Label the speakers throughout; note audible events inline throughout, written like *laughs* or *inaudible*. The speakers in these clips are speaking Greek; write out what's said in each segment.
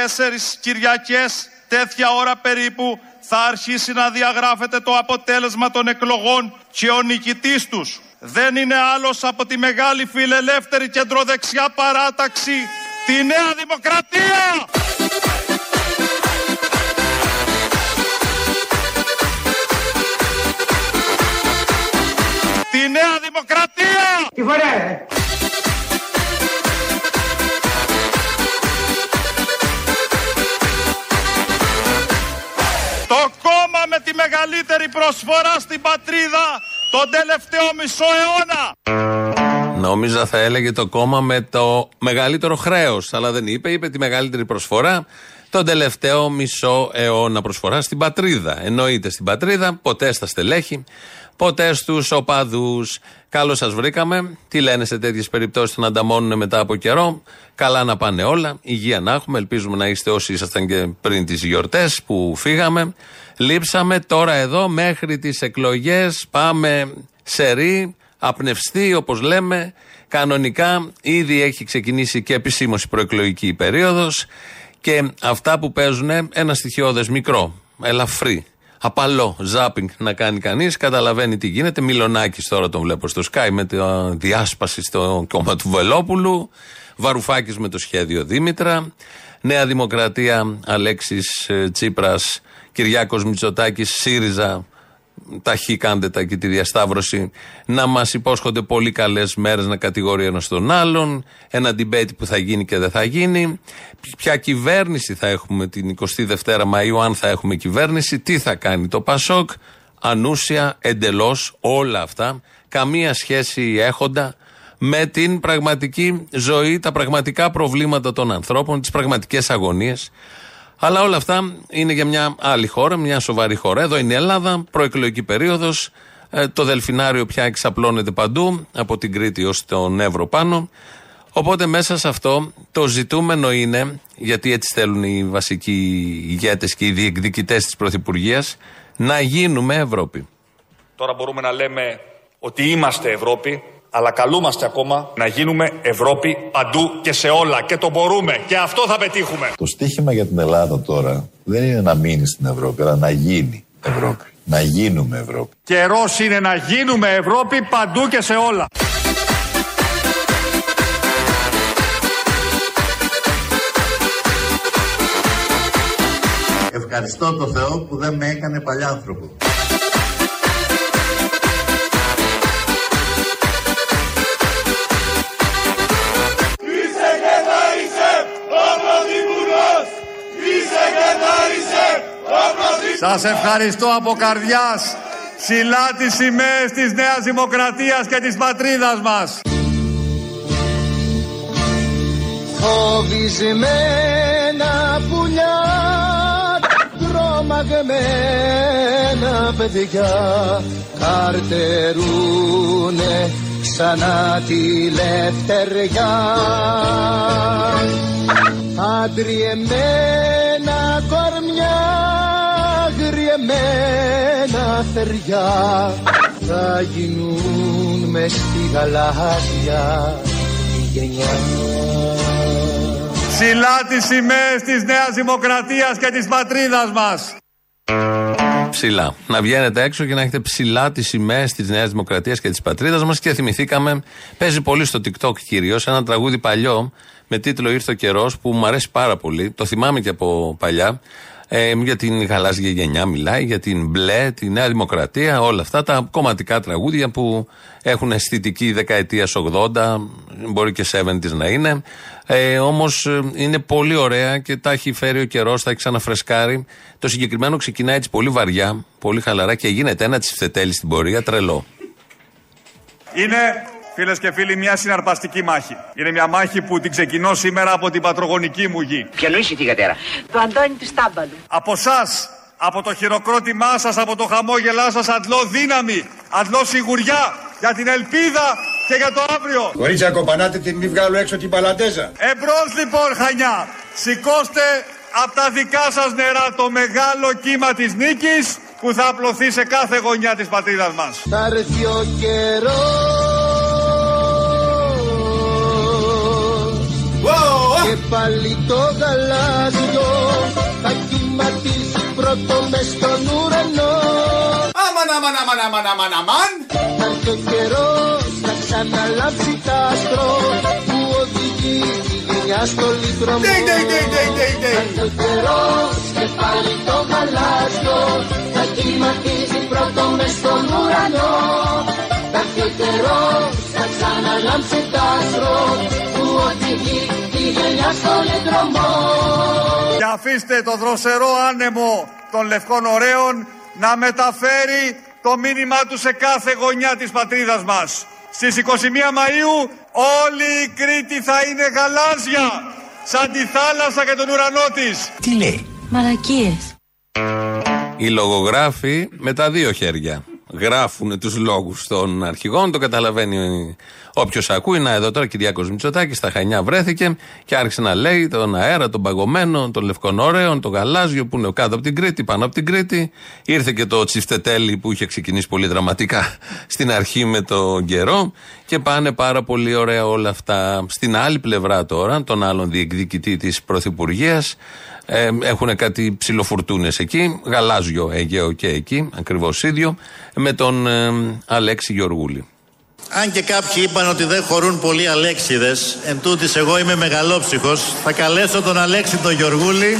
Speaker 1: τέσσερις Κυριακές, τέτοια ώρα περίπου, θα αρχίσει να διαγράφεται το αποτέλεσμα των εκλογών και ο νικητής τους δεν είναι άλλος από τη μεγάλη φιλελεύθερη κεντροδεξιά παράταξη, τη Νέα Δημοκρατία! Τη Νέα Δημοκρατία!
Speaker 2: Τι φορά,
Speaker 1: Το κόμμα με τη μεγαλύτερη προσφορά στην πατρίδα τον τελευταίο μισό αιώνα.
Speaker 3: Νόμιζα θα έλεγε το κόμμα με το μεγαλύτερο χρέος. Αλλά δεν είπε, είπε τη μεγαλύτερη προσφορά τον τελευταίο μισό αιώνα προσφορά στην πατρίδα. Εννοείται στην πατρίδα, ποτέ στα στελέχη, ποτές στους οπαδούς. Καλώς σας βρήκαμε. Τι λένε σε τέτοιες περιπτώσεις να ανταμώνουν μετά από καιρό. Καλά να πάνε όλα. Υγεία να έχουμε. Ελπίζουμε να είστε όσοι ήσασταν και πριν τις γιορτές που φύγαμε. Λείψαμε τώρα εδώ μέχρι τις εκλογές. Πάμε σε ρί, απνευστή όπως λέμε. Κανονικά ήδη έχει ξεκινήσει και επισήμως η προεκλογική περίοδος. Και αυτά που παίζουν ένα στοιχειώδες μικρό, ελαφρύ, απαλό ζάπινγκ να κάνει κανείς, καταλαβαίνει τι γίνεται. Μιλονάκι τώρα τον βλέπω στο Sky με τη διάσπαση στο κόμμα του Βελόπουλου. Βαρουφάκης με το σχέδιο Δήμητρα. Νέα Δημοκρατία Αλέξης ε, Τσίπρας, Κυριάκος Μητσοτάκης, ΣΥΡΙΖΑ ταχύ κάντε τα και τη διασταύρωση, να μας υπόσχονται πολύ καλές μέρες να κατηγορεί ένας τον άλλον, ένα debate που θα γίνει και δεν θα γίνει, ποια κυβέρνηση θα έχουμε την 22η Μαου, αν θα έχουμε κυβέρνηση, τι θα κάνει το Πασόκ, ανούσια, εντελώς όλα αυτά, καμία σχέση έχοντα με την πραγματική ζωή, τα πραγματικά προβλήματα των ανθρώπων, τις πραγματικές αγωνίες. Αλλά όλα αυτά είναι για μια άλλη χώρα, μια σοβαρή χώρα. Εδώ είναι η Ελλάδα, προεκλογική περίοδος. Ε, το δελφινάριο πια εξαπλώνεται παντού, από την Κρήτη ως τον Εύρο πάνω. Οπότε μέσα σε αυτό το ζητούμενο είναι, γιατί έτσι θέλουν οι βασικοί ηγέτες και οι διεκδικητές της Πρωθυπουργίας, να γίνουμε Ευρώπη.
Speaker 4: Τώρα μπορούμε να λέμε ότι είμαστε Ευρώπη, αλλά καλούμαστε ακόμα να γίνουμε Ευρώπη παντού και σε όλα και το μπορούμε και αυτό θα πετύχουμε.
Speaker 5: Το στίχημα για την Ελλάδα τώρα δεν είναι να μείνει στην Ευρώπη, αλλά να γίνει Ευρώπη. Να γίνουμε Ευρώπη.
Speaker 4: Καιρός είναι να γίνουμε Ευρώπη παντού και σε όλα.
Speaker 5: Ευχαριστώ το Θεό που δεν με έκανε παλιάνθρωπο.
Speaker 4: Σας ευχαριστώ από καρδιάς. Ψηλά τις σημαίες της Νέας Δημοκρατίας και της πατρίδας μας.
Speaker 6: Φοβισμένα πουλιά, τρομαγμένα παιδιά καρτερούνε ξανά τη λευτεριά. Αντριεμένα αγριεμένα θεριά θα γίνουν μες στη γαλάζια τη γενιά.
Speaker 4: Ψηλά τις σημαίες της Νέας Δημοκρατίας και της πατρίδας μας.
Speaker 3: Ψηλά. Να βγαίνετε έξω και να έχετε ψηλά τις σημαίες της Νέας Δημοκρατίας και της πατρίδας μας. Και θυμηθήκαμε, παίζει πολύ στο TikTok κυρίως, ένα τραγούδι παλιό με τίτλο Ήρθε ο καιρός που μου αρέσει πάρα πολύ. Το θυμάμαι και από παλιά. Ε, για την γαλάζια γενιά μιλάει, για την μπλε, τη Νέα Δημοκρατία, όλα αυτά τα κομματικά τραγούδια που έχουν αισθητική δεκαετία 80, μπορεί και 70 να είναι. Ε, Όμως ε, είναι πολύ ωραία και τα έχει φέρει ο καιρός, τα έχει ξαναφρεσκάρει. Το συγκεκριμένο ξεκινάει έτσι πολύ βαριά, πολύ χαλαρά και γίνεται ένα τσιφτετέλη στην πορεία, τρελό.
Speaker 4: Είναι Φίλες και φίλοι, μια συναρπαστική μάχη. Είναι μια μάχη που την ξεκινώ σήμερα από την πατρογονική μου γη.
Speaker 2: Ποιανού είσαι τη κατέρα.
Speaker 7: Το Αντώνη του Στάμπαλου.
Speaker 4: Από εσά, από το χειροκρότημά σας, από το χαμόγελά σας, αντλώ δύναμη, αντλώ σιγουριά για την ελπίδα και για το αύριο.
Speaker 8: Κορίτσια, κοπανάτε την μη βγάλω έξω την παλαντέζα.
Speaker 4: Εμπρός λοιπόν, Χανιά. Σηκώστε από τα δικά σας νερά το μεγάλο κύμα της νίκης που θα απλωθεί σε κάθε γωνιά της πατρίδας μας.
Speaker 6: Θα έρθει ο καιρός και πάλι το γαλάζιο θα κυματίσει πρώτο μες στον ουρανό
Speaker 8: Αμαν, αμαν, αμαν, αμαν, αμαν, αμαν.
Speaker 6: Θα έρθει ο καιρός θα ξαναλάψει τ' άστρο που οδηγεί τη γενιά στο λίτρωμο
Speaker 8: Ντε, ντε, ντε, ντε, ντε, ντε.
Speaker 6: Θα έρθει ο καιρός και πάλι το γαλάζιο θα κυματίσει πρώτο μες στον ουρανό Θα έρθει ο καιρός θα ξαναλάψει τ' άστρο που οδηγεί τη γενιά στο λίτρωμο
Speaker 8: Και αφήστε το δροσερό άνεμο των λευκών ωραίων να μεταφέρει το μήνυμά του σε κάθε γωνιά της πατρίδας μας. Στις 21 Μαΐου όλη η Κρήτη θα είναι γαλάζια σαν τη θάλασσα και τον ουρανό της.
Speaker 2: Μαλακίες.
Speaker 3: Οι λογογράφοι με τα δύο χέρια γράφουν τους λόγους των αρχηγών. Το καταλαβαίνει όποιος ακούει. Να εδώ τώρα Κυριάκος Μητσοτάκης στα Χανιά βρέθηκε και άρχισε να λέει τον αέρα, τον παγωμένο, τον λευκών ωραίων, τον γαλάζιο που είναι κάτω από την Κρήτη, πάνω από την Κρήτη. Ήρθε και το τσιφτετέλι που είχε ξεκινήσει πολύ δραματικά *laughs* στην αρχή με τον καιρό. Και πάνε πάρα πολύ ωραία όλα αυτά. Στην άλλη πλευρά τώρα, τον άλλον διεκδικητή της Πρωθυπουργίας, ε, έχουν κάτι ψιλοφουρτούνες εκεί, γαλάζιο Αιγαίο και εκεί, ακριβώς ίδιο, με τον ε, Αλέξη Γεωργούλη.
Speaker 7: Αν και κάποιοι είπαν ότι δεν χωρούν πολλοί Αλέξιδες, εν τούτης εγώ είμαι μεγαλόψυχος, θα καλέσω τον Αλέξη τον Γιωργούλη,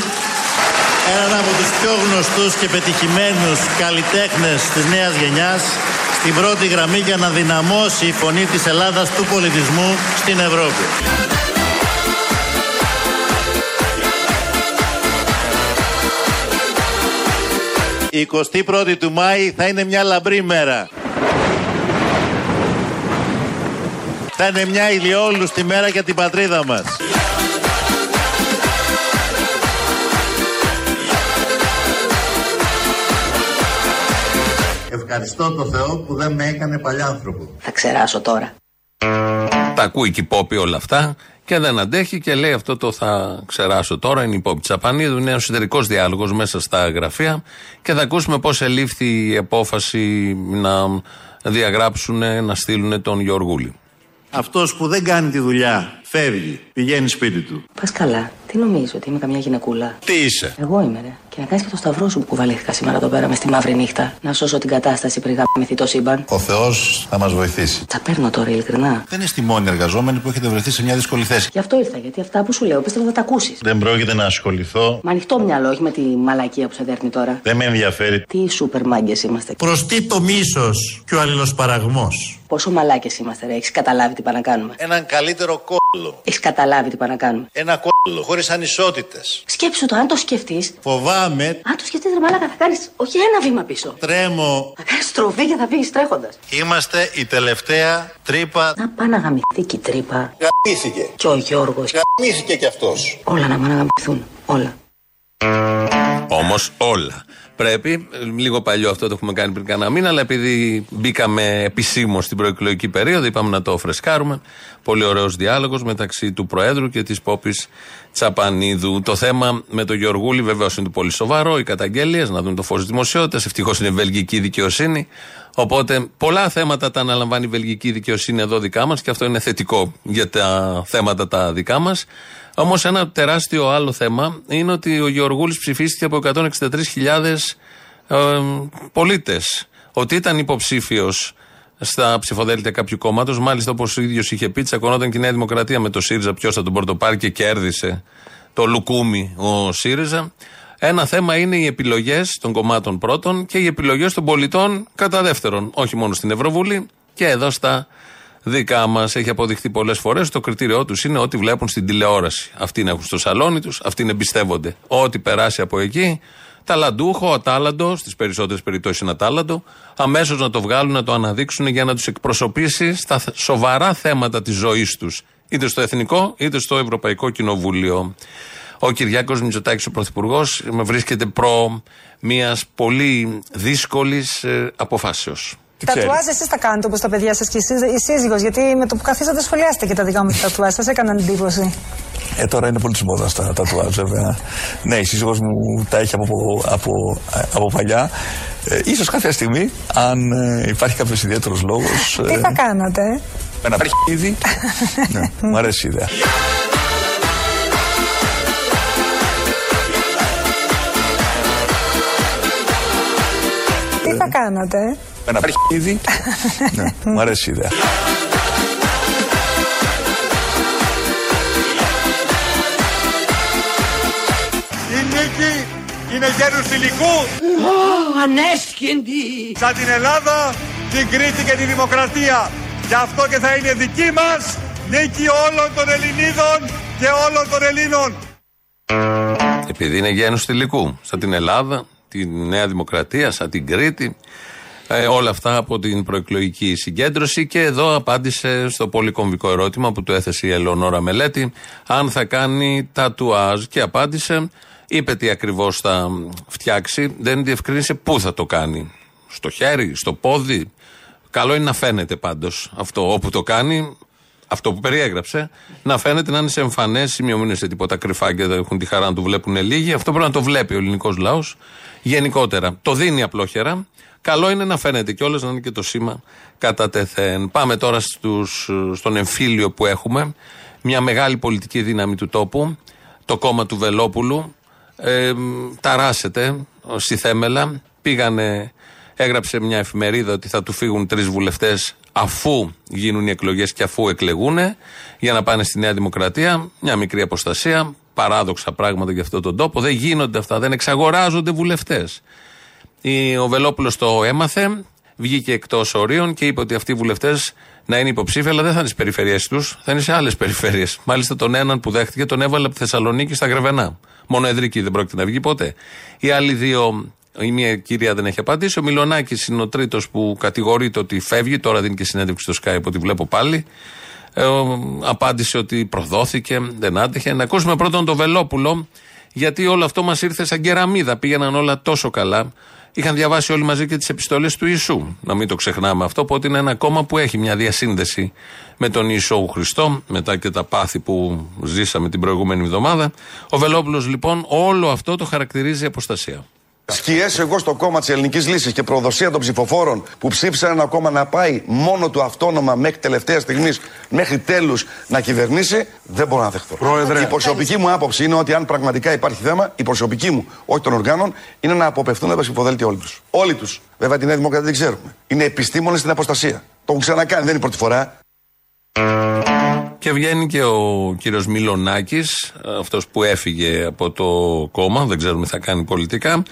Speaker 7: έναν από τους πιο γνωστούς και πετυχημένους καλλιτέχνες της νέας γενιάς, στην πρώτη γραμμή για να δυναμώσει η φωνή της Ελλάδας του πολιτισμού στην Ευρώπη. Η 21η του Μάη θα είναι μια λαμπρή μέρα. Θα είναι μια ηλιόλουστη μέρα για την πατρίδα μας. Ευχαριστώ το Θεό που δεν με έκανε παλιάνθρωπο.
Speaker 2: Θα ξεράσω τώρα.
Speaker 3: Τα ακούει και η Πόπη όλα αυτά και δεν αντέχει και λέει αυτό το θα ξεράσω τώρα. Είναι η Πόπη Τσαπανίδου. Είναι ένας εσωτερικός διάλογος μέσα στα γραφεία και θα ακούσουμε πώς ελήφθη η απόφαση να διαγράψουν, να στείλουν τον Γεωργούλη.
Speaker 7: Αυτός που δεν κάνει τη δουλειά, φεύγει, πηγαίνει σπίτι του.
Speaker 2: Πας καλά. Τι νομίζω, ότι είμαι καμιά γυναικούλα;
Speaker 7: Τι είσαι;
Speaker 2: Εγώ είμαι, ρε. Και να κάνεις και το σταυρό σου που κουβαλήθηκα σήμερα εδώ πέρα με στη μαύρη νύχτα. Να σώσω την κατάσταση πριν γαμηθεί το σύμπαν.
Speaker 5: Ο Θεός θα μας βοηθήσει.
Speaker 2: Τα παίρνω τώρα, ειλικρινά.
Speaker 7: Δεν είστε οι μόνοι εργαζόμενοι που έχετε βρεθεί σε μια δύσκολη θέση.
Speaker 2: Γι' αυτό ήρθα, γιατί αυτά που σου λέω πίστευα θα τα ακούσεις.
Speaker 7: Δεν πρόκειται να ασχοληθώ.
Speaker 2: Με ανοιχτό μυαλό, όχι με τη μαλακία που σε δέρνει τώρα.
Speaker 7: Δεν με ενδιαφέρει.
Speaker 2: Τι σούπερ μάγκες είμαστε.
Speaker 7: Προς τι το μίσος και ο αλληλοσπαραγμός.
Speaker 2: Πόσο μαλάκες είμαστε, ρε. Έχεις καταλάβει τι πάνε να κάνουμε.
Speaker 7: Έναν καλύτερο κόλλο.
Speaker 2: Έχεις καταλάβει τι πάνε να κάνουμε.
Speaker 7: Ένα κόλλο χωρίς ανισότητες.
Speaker 2: Σκέψου το, αν το σκεφτείς.
Speaker 7: Φοβάμαι,
Speaker 2: Αν το σκεφτείς, ρε μαλάκα, θα κάνεις όχι ένα βήμα πίσω.
Speaker 7: τρέμω.
Speaker 2: Θα κάνεις στροφή και θα φύγεις τρέχοντας.
Speaker 7: Είμαστε η τελευταία τρύπα.
Speaker 2: Να πάει να γαμηθεί και η τρύπα.
Speaker 7: Γαμήθηκε.
Speaker 2: Και ο Γιώργος.
Speaker 7: Γαμήθηκε κι αυτός.
Speaker 2: Όλα να πάνε να γαμηθούν. Όλα.
Speaker 3: Όμως όλα. Πρέπει, λίγο παλιό αυτό το έχουμε κάνει πριν κανένα μήνα, αλλά επειδή μπήκαμε επισήμως στην προεκλογική περίοδο, είπαμε να το φρεσκάρουμε. Πολύ ωραίος διάλογος μεταξύ του Προέδρου και της Πόπης Τσαπανίδου. Το θέμα με τον Γεωργούλη βεβαίω είναι πολύ σοβαρό. Οι καταγγελίες, να δουν το φως της δημοσιότητας. Ευτυχώς είναι βελγική δικαιοσύνη. Οπότε πολλά θέματα τα αναλαμβάνει η βελγική δικαιοσύνη εδώ δικά μας και αυτό είναι θετικό για τα θέματα τα δικά μας. Όμως ένα τεράστιο άλλο θέμα είναι ότι ο Γεωργούλης ψηφίστηκε από 163.000 ε, πολίτες. Ότι ήταν υποψήφιος στα ψηφοδέλτια κάποιου κόμματος. Μάλιστα, όπως ο ίδιος είχε πει, τσακωνόταν και η Νέα Δημοκρατία με το ΣΥΡΙΖΑ ποιος θα τον πρωτοπάρει και κέρδισε το λουκούμι ο ΣΥΡΙΖΑ. Ένα θέμα είναι οι επιλογές των κομμάτων πρώτον και οι επιλογές των πολιτών κατά δεύτερον. Όχι μόνο στην Ευρωβουλή και εδώ στα δικά μας. Έχει αποδειχθεί πολλές φορές. Το κριτήριό τους είναι ό,τι βλέπουν στην τηλεόραση. Αυτοί έχουν στο σαλόνι τους, αυτοί εμπιστεύονται. Ό,τι περάσει από εκεί, ταλαντούχο, ατάλαντο, στις περισσότερες περιπτώσεις ένα τάλαντο, αμέσως να το βγάλουν, να το αναδείξουν για να τους εκπροσωπήσει στα σοβαρά θέματα της ζωής τους. Είτε στο Εθνικό είτε στο Ευρωπαϊκό Κοινοβούλιο. Ο Κυριάκος Μητσοτάκης, ο Πρωθυπουργός, βρίσκεται προ μιας πολύ δύσκολης αποφάσεως.
Speaker 9: Τα τουάζ εσείς τα κάνετε όπως τα παιδιά σας και η σύζυγος. Γιατί με το που καθίσατε σχολιάστε και τα δικά μου τα τουάζ. Σας έκαναν εντύπωση.
Speaker 10: Ε, τώρα είναι πολύ τη τα τατουάζ, βέβαια. ναι, η σύζυγό μου τα έχει από, από, ε, από παλιά. Ε, ίσως κάποια στιγμή, αν ε, υπάρχει κάποιος ιδιαίτερος λόγος.
Speaker 9: Τι ε, θα κάνατε,
Speaker 10: ε; Ένα *laughs* ναι, μου αρέσει η ιδέα.
Speaker 9: Τι θα κάνατε,
Speaker 10: ένα αρχίδι. *laughs* ναι, μου αρέσει η ιδέα.
Speaker 8: Η νίκη είναι γένους θηλυκού.
Speaker 6: Ανέσχυντη.
Speaker 8: Σαν την Ελλάδα, την Κρήτη και τη Δημοκρατία. Γι' αυτό και θα είναι δική μας νίκη όλων των Ελληνίδων και όλων των Ελλήνων.
Speaker 3: Επειδή είναι γένος θηλυκού. Σαν την Ελλάδα, τη Νέα Δημοκρατία, σαν την Κρήτη. Ε, όλα αυτά από την προεκλογική συγκέντρωση και εδώ απάντησε στο πολύ κομβικό ερώτημα που του έθεσε η Ελεονόρα Μελέτη αν θα κάνει τατουάζ και απάντησε είπε τι ακριβώς θα φτιάξει δεν διευκρίνησε πού θα το κάνει στο χέρι, στο πόδι καλό είναι να φαίνεται πάντως αυτό όπου το κάνει αυτό που περιέγραψε, να φαίνεται να είναι σε εμφανές σημείο, μην είναι σε τίποτα κρυφά και δεν έχουν τη χαρά να το βλέπουν λίγοι. Αυτό πρέπει να το βλέπει ο ελληνικός λαός γενικότερα. Το δίνει απλόχερα. Καλό είναι να φαίνεται κιόλας να είναι και το σήμα κατά τεθέν. Πάμε τώρα στους, στον εμφύλιο που έχουμε. Μια μεγάλη πολιτική δύναμη του τόπου, το κόμμα του Βελόπουλου. Ε, ταράσεται στη Θέμελα. Πήγανε, έγραψε μια εφημερίδα ότι θα του φύγουν τρεις βουλευτές αφού γίνουν οι εκλογές και αφού εκλεγούν για να πάνε στη Νέα Δημοκρατία. Μια μικρή αποστασία. Παράδοξα πράγματα για αυτόν τον τόπο. Δεν γίνονται αυτά. Δεν εξαγοράζονται βουλευτές. Ο Βελόπουλο το έμαθε, βγήκε εκτός ορίων και είπε ότι αυτοί οι βουλευτές να είναι υποψήφοι, αλλά δεν θα είναι στις περιφερειές τους, θα είναι σε άλλες περιφέρειες. Μάλιστα τον έναν που δέχτηκε τον έβαλε από τη Θεσσαλονίκη στα Γρεβενά. Μόνο εδρική δεν πρόκειται να βγει ποτέ. Οι άλλοι δύο, η μία κυρία δεν έχει απαντήσει. Ο Μιλονάκη είναι ο τρίτος που κατηγορείται ότι φεύγει, τώρα δίνει και συνέντευξη στο Skype, ότι βλέπω πάλι. Ε, απάντησε ότι προδόθηκε, δεν άντεχε. Να ακούσουμε πρώτον τον Βελόπουλο, γιατί όλο αυτό μας ήρθε σαν κεραμίδα. Πήγαιναν όλα τόσο καλά. Είχαν διαβάσει όλοι μαζί και τις επιστολές του Ιησού. Να μην το ξεχνάμε αυτό. Οπότε είναι ένα κόμμα που έχει μια διασύνδεση με τον Ιησού Χριστό, μετά και τα πάθη που ζήσαμε την προηγούμενη εβδομάδα. Ο Βελόπουλος λοιπόν όλο αυτό το χαρακτηρίζει αποστασία.
Speaker 11: Σκιές εγώ στο κόμμα της Ελληνικής Λύσης και προδοσία των ψηφοφόρων που ψήφισαν ένα κόμμα να πάει μόνο του αυτόνομα μέχρι τελευταίας στιγμής, μέχρι τέλους να κυβερνήσει, δεν μπορώ να δεχτώ.
Speaker 12: Πρόεδρε.
Speaker 11: Η προσωπική μου άποψη είναι ότι αν πραγματικά υπάρχει θέμα, η προσωπική μου, όχι των οργάνων, είναι να αποπευθούν από τα ψηφοδέλτια όλοι τους. Όλοι τους. Βέβαια την Νέα Δημοκρατία δεν ξέρουμε. Είναι επιστήμονες στην αποστασία. Το έχουν ξανακάνει, δεν είναι η πρώτη φορά.
Speaker 3: Και βγαίνει και ο κύριος Μιλονάκη, αυτός που έφυγε από το κόμμα, δεν ξέρουμε τι θα κάνει πολιτικά,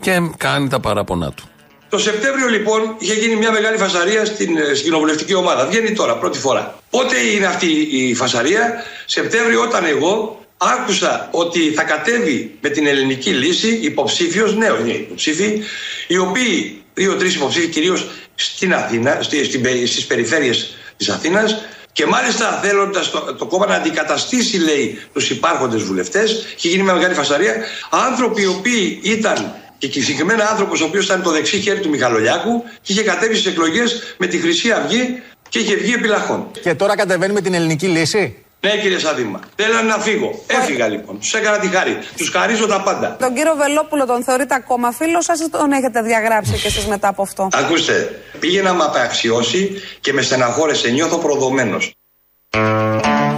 Speaker 3: και κάνει τα παράπονά του.
Speaker 13: Το Σεπτέμβριο λοιπόν είχε γίνει μια μεγάλη φασαρία στην, ε, στην κοινοβουλευτική ομάδα. Βγαίνει τώρα, πρώτη φορά. Πότε είναι αυτή η φασαρία, Σεπτέμβριο, όταν εγώ άκουσα ότι θα κατέβει με την ελληνική λύση υποψήφιος, νέο είναι υποψήφοι, οι οποίοι, δύο-τρεις υποψήφοι κυρίως στην Αθήνα, στις περιφέρειες της Αθήνας, και μάλιστα θέλοντας το, το κόμμα να αντικαταστήσει, λέει, τους υπάρχοντες βουλευτές, είχε γίνει μια μεγάλη φασαρία. Άνθρωποι οι οποίοι ήταν και συγκεκριμένα άνθρωπος ο οποίος ήταν το δεξί χέρι του Μιχαλολιάκου και είχε κατέβει στις εκλογές με τη Χρυσή Αυγή και είχε βγει επιλαχών.
Speaker 12: Και τώρα κατεβαίνει με την ελληνική λύση;
Speaker 13: Ναι, κύριε Σαδήμα. Θέλανε να φύγω. Έφυγα λοιπόν. Τους έκανα τη χάρη. Τους χαρίζω τα πάντα.
Speaker 9: Τον κύριο Βελόπουλο τον θεωρείτε ακόμα φίλος σας τον έχετε διαγράψει κι εσείς μετά από αυτό;
Speaker 13: Ακούστε, πήγε να με απαξιώσει και με στεναχώρεσε. Νιώθω προδομένος.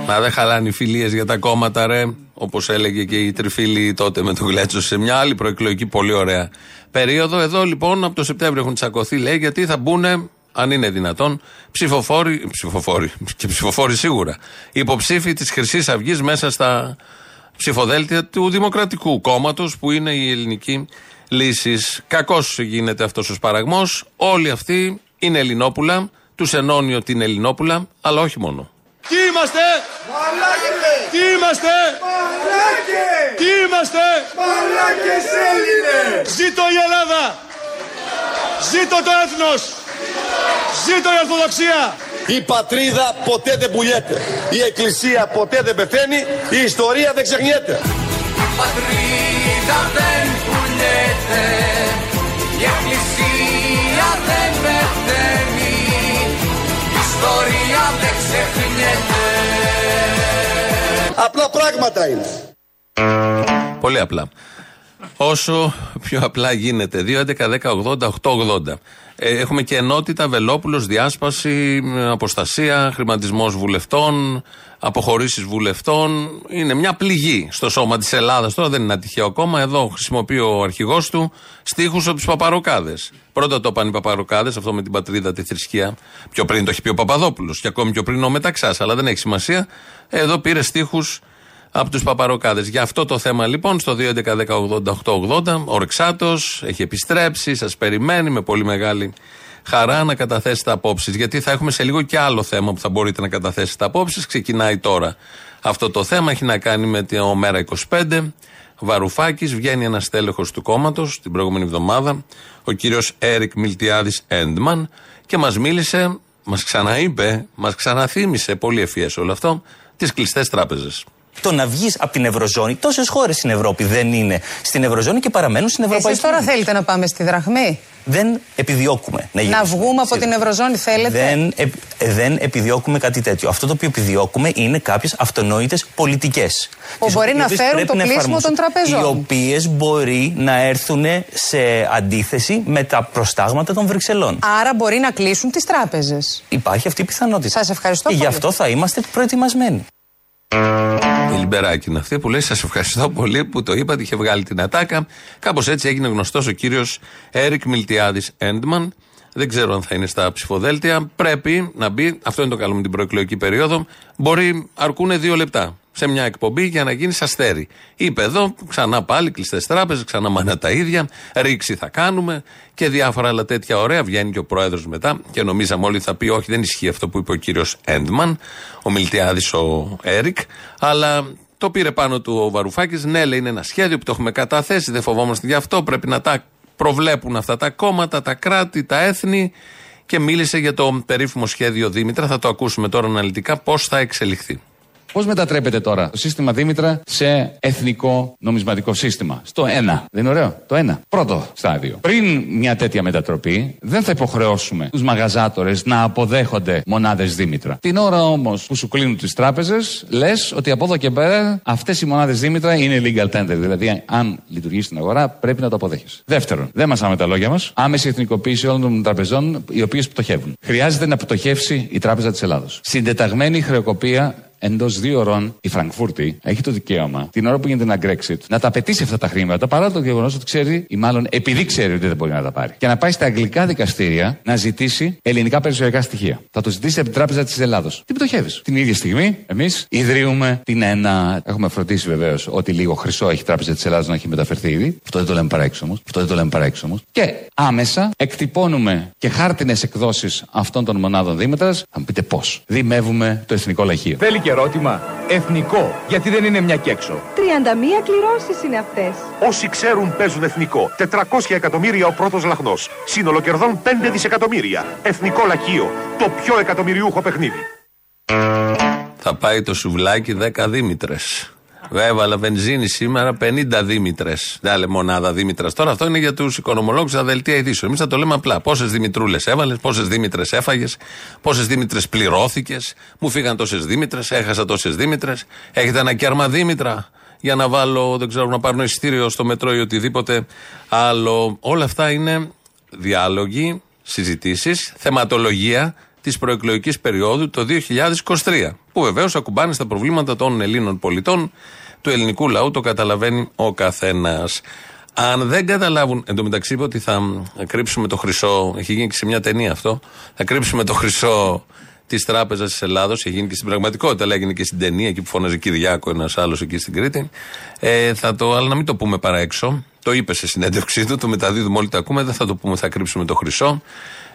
Speaker 3: Μα δεν χαλάνε οι φιλίες για τα κόμματα, ρε. Όπως έλεγε και η τριφίλη τότε με τον Γλέτσο σε μια άλλη προεκλογική πολύ ωραία περίοδο. Εδώ λοιπόν από το Σεπτέμβριο έχουν τσακωθεί, λέει, γιατί θα μπουν, αν είναι δυνατόν, ψηφοφόροι, ψηφοφόροι και ψηφοφόροι σίγουρα, υποψήφοι της Χρυσής Αυγής μέσα στα ψηφοδέλτια του Δημοκρατικού Κόμματος που είναι η ελληνική λύση. Κακώς γίνεται αυτός ο σπαραγμός. Όλοι αυτοί είναι Ελληνόπουλα, τους ενώνει ότι είναι Ελληνόπουλα, αλλά όχι μόνο.
Speaker 1: Τι είμαστε!
Speaker 6: Μαλάκες!
Speaker 1: Τι είμαστε!
Speaker 6: Μαλάκες!
Speaker 1: Τι είμαστε!
Speaker 6: Μαλάκες Έλληνες!
Speaker 1: Ζήτω η Ελλάδα! Ζήτω το έθνος! Ζήτω η Ορθοδοξία!
Speaker 11: Η πατρίδα ποτέ δεν πουλιέται. Η εκκλησία ποτέ δεν πεθαίνει. Η ιστορία δεν ξεχνιέται.
Speaker 6: Πατρίδα δεν πουλιέται Η εκκλησία δεν πεθαίνει Η ιστορία δεν ξεχνιέται
Speaker 11: Απλά πράγματα είναι.
Speaker 3: Πολύ απλά. όσο πιο απλά γίνεται. 2, 11, 10, 80, 8, 80. Ε, έχουμε και ενότητα, Βελόπουλος, διάσπαση, αποστασία, χρηματισμός βουλευτών, αποχωρήσεις βουλευτών. Είναι μια πληγή στο σώμα της Ελλάδας. Τώρα δεν είναι ένα τυχαίο κόμμα. Εδώ χρησιμοποιεί ο αρχηγός του στίχους από του Παπαροκάδε. Πρώτα το είπαν οι Παπαροκάδε, αυτό με την πατρίδα, τη θρησκεία. Πιο πριν το έχει πει ο Παπαδόπουλος και ακόμη πιο πριν ο Μεταξάς, αλλά δεν έχει σημασία. Εδώ πήρε στίχους από τους Παπαροκάδες. Για αυτό το θέμα λοιπόν στο 2.11.10.80.880 ο Ρεξάτος έχει επιστρέψει, σας περιμένει με πολύ μεγάλη χαρά να καταθέσετε απόψεις. Γιατί θα έχουμε σε λίγο και άλλο θέμα που θα μπορείτε να καταθέσετε απόψεις. Ξεκινάει τώρα αυτό το θέμα. Έχει να κάνει με το Μέρα 25. Βαρουφάκης, βγαίνει ένας τέλεχο του κόμματος την προηγούμενη εβδομάδα, ο κύριος Έρικ Μιλτιάδης Έντμαν, και μας μίλησε, μας ξαναείπε, μας ξαναθύμισε, πολύ ευφυές όλο αυτό, τις κλειστές τράπεζες.
Speaker 14: Το να βγεις από την Ευρωζώνη, τόσες χώρες στην Ευρώπη δεν είναι στην Ευρωζώνη και παραμένουν στην Ευρωπαϊκή
Speaker 9: Εσείς τώρα
Speaker 14: Ένωση.
Speaker 9: θέλετε να πάμε στη δραχμή;
Speaker 14: Δεν επιδιώκουμε να γίνουμε.
Speaker 9: Να βγούμε από την Ευρωζώνη θέλετε;
Speaker 14: Δεν, επ- ε, δεν επιδιώκουμε κάτι τέτοιο. Αυτό το οποίο επιδιώκουμε είναι κάποιες αυτονόητες πολιτικές.
Speaker 9: Που μπορεί να φέρουν το κλείσιμο των τραπεζών.
Speaker 14: Οι οποίες μπορεί να έρθουν σε αντίθεση με τα προστάγματα των Βρυξελών.
Speaker 9: Άρα μπορεί να κλείσουν τις τράπεζες.
Speaker 14: Υπάρχει αυτή η πιθανότητα.
Speaker 9: Σας ευχαριστώ
Speaker 14: Και γι'
Speaker 9: πολύ.
Speaker 14: αυτό θα είμαστε προετοιμασμένοι.
Speaker 3: Η Λιμπεράκη είναι αυτή που λέει: Σας ευχαριστώ πολύ που το είπατε. Είχε βγάλει την ατάκα. Κάπως έτσι έγινε γνωστός ο κύριος Έρικ Μιλτιάδης Έντμαν. Δεν ξέρω αν θα είναι στα ψηφοδέλτια. Πρέπει να μπει. Αυτό είναι το καλό με την προεκλογική περίοδο. Μπορεί, αρκούν δύο λεπτά σε μια εκπομπή για να γίνεις αστέρι. Είπε εδώ, ξανά πάλι κλειστές τράπεζες, ξανά μάνα τα ίδια. Ρήξη θα κάνουμε και διάφορα άλλα τέτοια ωραία. Βγαίνει και ο πρόεδρος μετά και νομίζαμε όλοι θα πει: Όχι, δεν ισχύει αυτό που είπε ο κύριος Έντμαν, ο Μιλτιάδη ο Έρικ. Αλλά το πήρε πάνω του ο Βαρουφάκης. Ναι, λέει, είναι ένα σχέδιο που το έχουμε καταθέσει. Δεν φοβόμαστε γι' αυτό. Πρέπει να τα προβλέπουν αυτά τα κόμματα, τα κράτη, τα έθνη. Και μίλησε για το περίφημο σχέδιο Δήμητρα. Θα το ακούσουμε τώρα αναλυτικά πώς θα εξελιχθεί.
Speaker 15: Πώς μετατρέπεται τώρα το σύστημα Δήμητρα σε εθνικό νομισματικό σύστημα; Στο ένα. Δεν είναι ωραίο; Το ένα. Πρώτο στάδιο. Πριν μια τέτοια μετατροπή, δεν θα υποχρεώσουμε τους μαγαζάτορες να αποδέχονται μονάδες Δήμητρα. Την ώρα όμως που σου κλείνουν τις τράπεζες, λες ότι από εδώ και πέρα αυτές οι μονάδες Δήμητρα είναι legal tender. Δηλαδή, αν λειτουργείς στην αγορά, πρέπει να το αποδέχεσαι. Δεύτερον, δεν μασάμε τα λόγια μας. Άμεση εθνικοποίηση όλων των τραπεζών οι οποίες πτωχεύουν. Χρειάζεται να πτωχεύσει η Τράπεζα της Ελλάδος. Συντεταγμένη χρεοκοπία εντός δύο ώρων η Φραγκφούρτη έχει το δικαίωμα την ώρα που γίνεται ένα Brexit να τα απαιτήσει αυτά τα χρήματα παρά το γεγονός ότι ξέρει, ή μάλλον επειδή ξέρει ότι δεν μπορεί να τα πάρει. Και να πάει στα αγγλικά δικαστήρια να ζητήσει ελληνικά περιουσιακά στοιχεία. Θα το ζητήσει από την Τράπεζα της Ελλάδος. Τι πτωχεύεις. Την ίδια στιγμή εμείς ιδρύουμε την ένα. Έχουμε φροντίσει βεβαίως ότι λίγο χρυσό έχει η Τράπεζα της Ελλάδα να έχει μεταφερθεί ήδη. Αυτό δεν το λέμε παράξενο όμω. Αυτό δεν το λέμε παράξενο όμως. Και άμεσα εκτυπώνουμε και χάρτινες εκδόσεις αυτών των μονάδων Δήμετρα. Θα μου πείτε πώς. Δημεύουμε το εθνικό λαχείο.
Speaker 16: Θέλει και ερώτημα. Εθνικό. Γιατί δεν είναι μια και έξω.
Speaker 17: 31 κληρώσεις είναι αυτές.
Speaker 16: Όσοι ξέρουν παίζουν εθνικό. 400 εκατομμύρια ο πρώτος λαχνός. Σύνολο κερδών 5 δισεκατομμύρια. Εθνικό λαχείο. Το πιο εκατομμυριούχο παιχνίδι.
Speaker 3: Θα πάει το σουβλάκι 10 Δήμητρε. Έβαλα βενζίνη σήμερα 50 Δήμητρες. Δεν άλλη μονάδα Δήμητρας. Τώρα αυτό είναι για τους οικονομολόγους στα δελτία ειδήσεων. Εμείς θα το λέμε απλά. Πόσες Δημητρούλες έβαλες, πόσες Δήμητρες έφαγες, πόσες Δήμητρες πληρώθηκες. Μου φύγαν τόσες Δήμητρες, έχασα τόσες Δήμητρες. Έχετε ένα κέρμα Δήμητρα για να βάλω, δεν ξέρω, να πάρω εισιτήριο στο μετρό ή οτιδήποτε άλλο. Όλα αυτά είναι διάλογοι, συζητήσεις, θεματολογία της προεκλογικής περίοδου το 2023. Που βεβαίως ακουμπάνε στα προβλήματα των Ελλήνων πολιτών, του ελληνικού λαού, το καταλαβαίνει ο καθένας. Αν δεν καταλάβουν, εντωμεταξύ είπε ότι θα κρύψουμε το χρυσό, έχει γίνει και σε μια ταινία αυτό, θα κρύψουμε το χρυσό της Τράπεζας της Ελλάδος, έχει γίνει και στην πραγματικότητα, αλλά έγινε και στην ταινία εκεί που φώναζε Κυριάκο ένας άλλος εκεί στην Κρήτη. Ε, θα το, αλλά να μην το πούμε παρά έξω. Το είπε σε συνέντευξή του, το μεταδίδουμε όλοι το ακούμε, δεν θα το πούμε, θα κρύψουμε το χρυσό.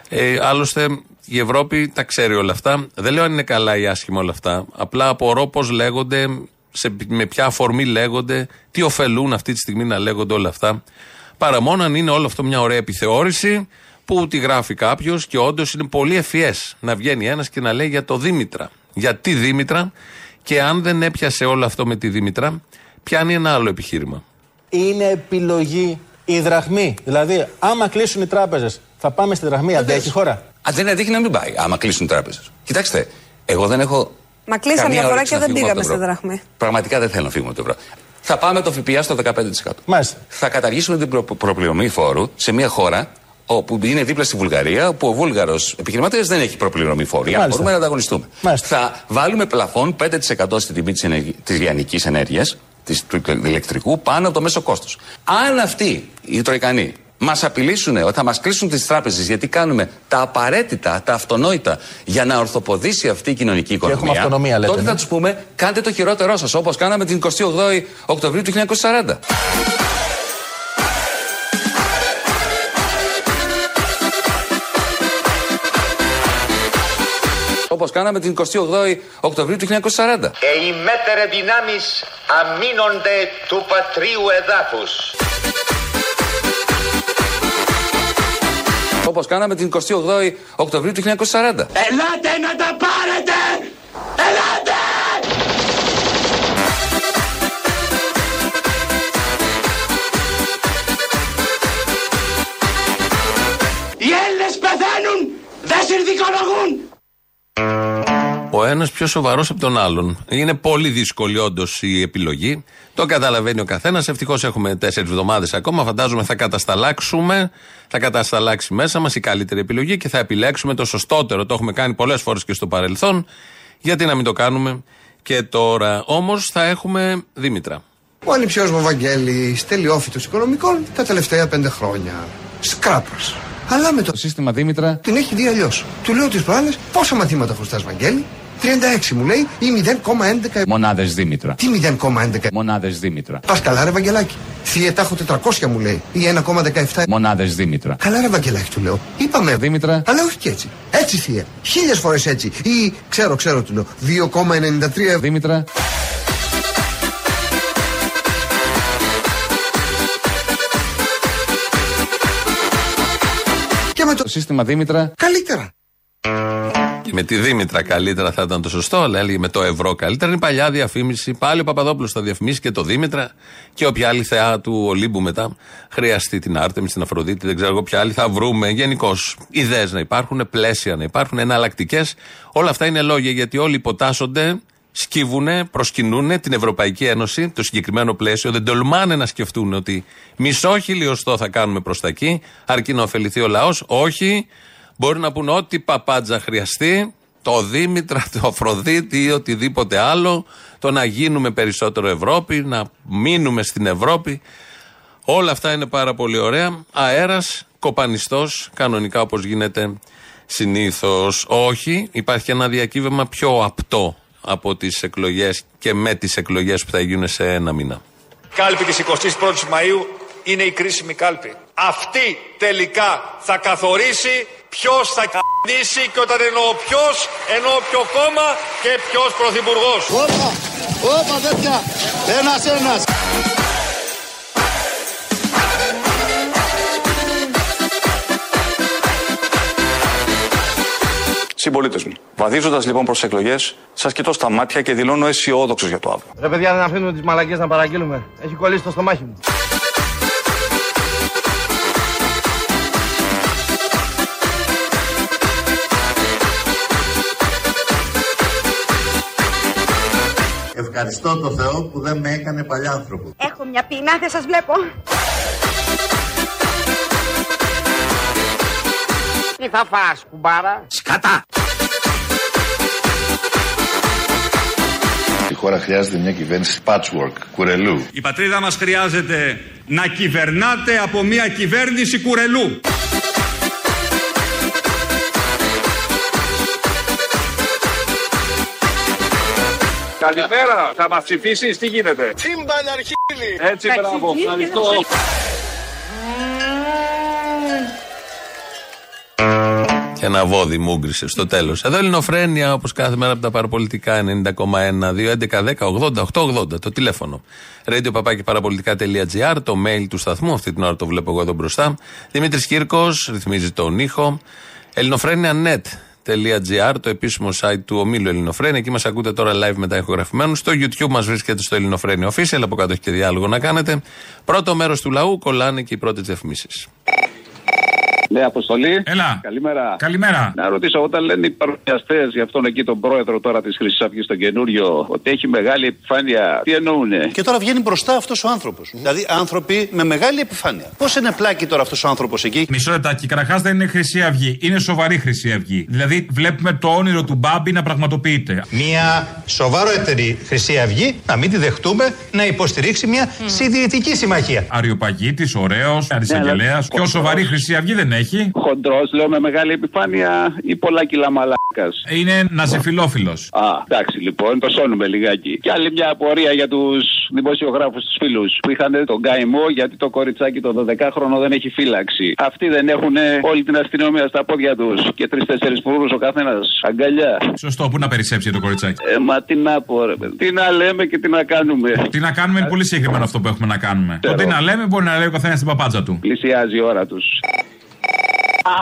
Speaker 3: Ε, άλλωστε η Ευρώπη τα ξέρει όλα αυτά. Δεν λέω αν είναι καλά ή άσχημα όλα αυτά. Απλά απορώ πώς λέγονται, σε, με ποια αφορμή λέγονται, τι ωφελούν αυτή τη στιγμή να λέγονται όλα αυτά. Παρά μόνο αν είναι όλο αυτό μια ωραία επιθεώρηση που τη γράφει κάποιος και όντως είναι πολύ ευφυές να βγαίνει ένας και να λέει για το Δήμητρα. Γιατί Δήμητρα και αν δεν έπιασε όλο αυτό με τη Δήμητρα, πιάνει ένα άλλο επιχείρημα.
Speaker 12: Είναι επιλογή η δραχμή. Δηλαδή, άμα κλείσουν οι τράπεζες, θα πάμε στη δραχμή. Αντέχει η χώρα;
Speaker 18: Αν δεν αντέχει να μην πάει, άμα κλείσουν τράπεζες. Κοιτάξτε, εγώ δεν έχω.
Speaker 17: Μα κλείσαμε
Speaker 18: καμία
Speaker 17: μια φορά
Speaker 18: όρεξη
Speaker 17: και
Speaker 18: να
Speaker 17: δεν
Speaker 18: φύγουμε από
Speaker 17: πήγαμε
Speaker 18: το
Speaker 17: στη
Speaker 18: ευρώ.
Speaker 17: δραχμή.
Speaker 18: Πραγματικά δεν θέλω να φύγουμε από το ευρώ.
Speaker 15: Θα πάμε το ΦΠΑ στο 15%.
Speaker 12: Μάλιστα.
Speaker 15: Θα καταργήσουμε την προ- προπληρωμή φόρου σε μια χώρα όπου είναι δίπλα στη Βουλγαρία, όπου ο Βούλγαρος επιχειρηματίας δεν έχει προπληρωμή φόρου. Για να
Speaker 12: Μάλιστα.
Speaker 15: μπορούμε να ανταγωνιστούμε. Θα βάλουμε πλαφόν 5% στην τιμή της ενεργη... της λιανικής ενέργειας, του ηλεκτρικού, πάνω από το μέσο κόστος. Αν αυτοί οι Τροϊκανοί μας απειλήσουν ότι θα μας κλείσουν τις τράπεζες γιατί κάνουμε τα απαραίτητα, τα αυτονόητα για να ορθοποδήσει αυτή η κοινωνική οικονομία.
Speaker 12: έχουμε αυτονομία, λέτε,
Speaker 15: τότε
Speaker 12: ναι.
Speaker 15: θα τους πούμε κάντε το χειρότερό σας όπως κάναμε την 28η Οκτωβρίου του 1940. Όπως κάναμε την 28η Οκτωβρίου του 1940.
Speaker 19: Ε, οι μέτερες δυνάμεις αμήνονται του πατρίου εδάφους.
Speaker 15: Όπως κάναμε την 28η Οκτωβρίου του 1940.
Speaker 19: Ελάτε να τα πάρετε! Ελάτε! Οι Έλληνες πεθαίνουν! Δεν συνδικολογούν!
Speaker 3: Ο ένας πιο σοβαρός από τον άλλον. Είναι πολύ δύσκολη όντως η επιλογή. Το καταλαβαίνει ο καθένας. Ευτυχώς έχουμε τέσσερις εβδομάδες ακόμα. Φαντάζομαι θα κατασταλάξουμε, θα κατασταλάξει μέσα μας η καλύτερη επιλογή και θα επιλέξουμε το σωστότερο. Το έχουμε κάνει πολλές φορές και στο παρελθόν. Γιατί να μην το κάνουμε και τώρα. Όμως θα έχουμε Δήμητρα.
Speaker 20: Ο ανιψιός μου Βαγγέλης, τελειόφυτος οικονομικών τα τελευταία πέντε χρόνια. Σκράπας. Αλλά με το
Speaker 21: σύστημα Δήμητρα
Speaker 20: την έχει δει αλλιώς. Του λέω τις προάλλες πόσα μαθήματα χρωστάς Βαγγέλη. 36 μου λέει ή 0,11.
Speaker 21: Μονάδες Δήμητρα.
Speaker 20: Τι 0,11.
Speaker 21: Μονάδες Δήμητρα.
Speaker 20: Πας καλά ρε Βαγγελάκη. Θεία τα έχω 400 μου λέει ή 1,17.
Speaker 21: Μονάδες Δήμητρα.
Speaker 20: Καλά ρε Βαγγελάκη του λέω. Είπαμε.
Speaker 21: Δήμητρα.
Speaker 20: Αλλά όχι και έτσι. Έτσι θεία. Χίλιες φορές έτσι. Ή ξέρω ξέρω του λέω. 2,93.
Speaker 21: Δήμητρα.
Speaker 20: Και με
Speaker 21: Το σύστημα Δήμητρα.
Speaker 20: Καλύτερα.
Speaker 3: Και με τη Δήμητρα καλύτερα θα ήταν το σωστό, αλλά έλεγε με το ευρώ καλύτερα. Είναι παλιά διαφήμιση. Πάλι ο Παπαδόπουλος θα διαφημίσει και το Δήμητρα και όποια άλλη θεά του Ολύμπου μετά χρειαστεί την Άρτεμι, την Αφροδίτη, δεν ξέρω εγώ ποια άλλη. Θα βρούμε γενικώς ιδέες να υπάρχουν, πλαίσια να υπάρχουν, εναλλακτικές. Όλα αυτά είναι λόγια γιατί όλοι υποτάσσονται, σκύβουνε, προσκυνούν την Ευρωπαϊκή Ένωση, το συγκεκριμένο πλαίσιο. Δεν τολμάνε να σκεφτούν ότι μισό χιλιοστό θα κάνουμε προς τα εκεί, αρκεί να ωφεληθεί ο λαός. Όχι. Μπορεί να πούνε ό,τι παπάντζα χρειαστεί, το Δήμητρα, το Αφροδίτη ή οτιδήποτε άλλο, το να γίνουμε περισσότερο Ευρώπη, να μείνουμε στην Ευρώπη. Όλα αυτά είναι πάρα πολύ ωραία. Αέρας, κοπανιστός, κανονικά όπως γίνεται συνήθως. Όχι, υπάρχει ένα διακύβευμα πιο απτό από τις εκλογές και με τις εκλογές που θα γίνουν σε ένα μήνα.
Speaker 22: Κάλπη της 21ης Μαΐου είναι η κρίσιμη κάλπη. Αυτή τελικά θα καθορίσει ποιος θα κ***νήσει και όταν εννοώ ποιος, εννοώ ποιο κόμμα και ποιος πρωθυπουργός.
Speaker 23: Όπα, όπα τέτοια, ένας ένας.
Speaker 24: Συμπολίτες μου, βαδίζοντας λοιπόν προς εκλογές, σας κοιτώ στα μάτια και δηλώνω αισιόδοξος για το αύριο.
Speaker 25: Ρε παιδιά, δεν αφήνουμε τις μαλακίες να παραγγείλουμε. Έχει κολλήσει το στομάχι μου.
Speaker 5: Ευχαριστώ το Θεό που δεν με έκανε παλιάνθρωπο.
Speaker 26: Έχω μια πείνα, δεν σας βλέπω.
Speaker 25: Τι θα φας, κουμπάρα;
Speaker 5: Σκατά! Η χώρα χρειάζεται μια κυβέρνηση patchwork, κουρελού.
Speaker 27: Η πατρίδα μας χρειάζεται να κυβερνάτε από μια κυβέρνηση κουρελού.
Speaker 28: Καλημέρα, θα μας ψηφίσεις, τι γίνεται;
Speaker 25: Τσίμπαν αρχίλη.
Speaker 28: Έτσι, μπράβο, ευχαριστώ.
Speaker 3: Και ένα βόδι μου γκρισε στο τέλος. Εδώ Ελληνοφρένια, όπως κάθε μέρα από τα παραπολιτικά 90,1, 2, 11, 10, 80, 8, 80. Το τηλέφωνο. Radio παπάκι παραπολιτικά.gr, το mail του σταθμού. Αυτή την ώρα το βλέπω εγώ εδώ μπροστά. Δημήτρης Κύρκος, ρυθμίζει τον ήχο. Ελληνοφρένια.net.gr, το επίσημο site του ομίλου Ελληνοφρένια. Εκεί μα ακούτε τώρα live μετά ηχογραφημένου. Στο YouTube μα βρίσκεται στο Ελληνοφρένια Official. Από κάτω έχει και διάλογο να κάνετε. Πρώτο μέρο του λαού κολλάνε και οι πρώτε διαφημίσει.
Speaker 29: Ναι, Αποστολή.
Speaker 30: Έλα.
Speaker 29: Καλημέρα.
Speaker 30: Καλημέρα.
Speaker 29: Να ρωτήσω, όταν λένε οι παρουσιαστές για αυτόν εκεί τον πρόεδρο τώρα της Χρυσής Αυγής, τον καινούριο, ότι έχει μεγάλη επιφάνεια, τι εννοούνε;
Speaker 31: Και τώρα βγαίνει μπροστά αυτός ο άνθρωπος. Δηλαδή άνθρωποι με μεγάλη επιφάνεια. Πώς είναι πλάκι τώρα αυτός ο άνθρωπος εκεί;
Speaker 30: Μισό λεπτάκι. Καταρχάς δεν είναι Χρυσή Αυγή. Είναι σοβαρή Χρυσή Αυγή. Δηλαδή βλέπουμε το όνειρο του Μπάμπη να πραγματοποιείται.
Speaker 31: Μια σοβαρότερη Χρυσή Αυγή, να μην τη δεχτούμε, να υποστηρίξει μια συντηρητική συμμαχία.
Speaker 30: Αριοπαγίτη, ωραίος, αρισαγγελέα. Πιο σοβαρή Χρυσή Αυγή δεν έχει.
Speaker 29: Χοντρός, λέω με μεγάλη επιφάνεια ή πολλά κιλά μαλάκας.
Speaker 30: Είναι ναζιφιλόφιλο.
Speaker 29: Α, εντάξει λοιπόν, το σώνουμε λιγάκι. Και άλλη μια απορία για τους δημοσιογράφους τους φίλους που είχαν τον καημό γιατί το κοριτσάκι το 12χρονο δεν έχει φύλαξη. Αυτοί δεν έχουν όλη την αστυνομία στα πόδια τους και τρει-τέσσερι φούρνου ο καθένας. Αγκαλιά.
Speaker 30: Σωστό, πού να περισσέψει το κοριτσάκι.
Speaker 29: Ε, μα τι να πω, ρε παιδί. Τι να λέμε και τι να κάνουμε.
Speaker 30: Τι να κάνουμε είναι πολύ συγκεκριμένο αυτό που έχουμε να κάνουμε. Το τι να λέμε μπορεί να λέει ο καθένας την παπάτσα του.
Speaker 29: Πλησιάζει η ώρα τους.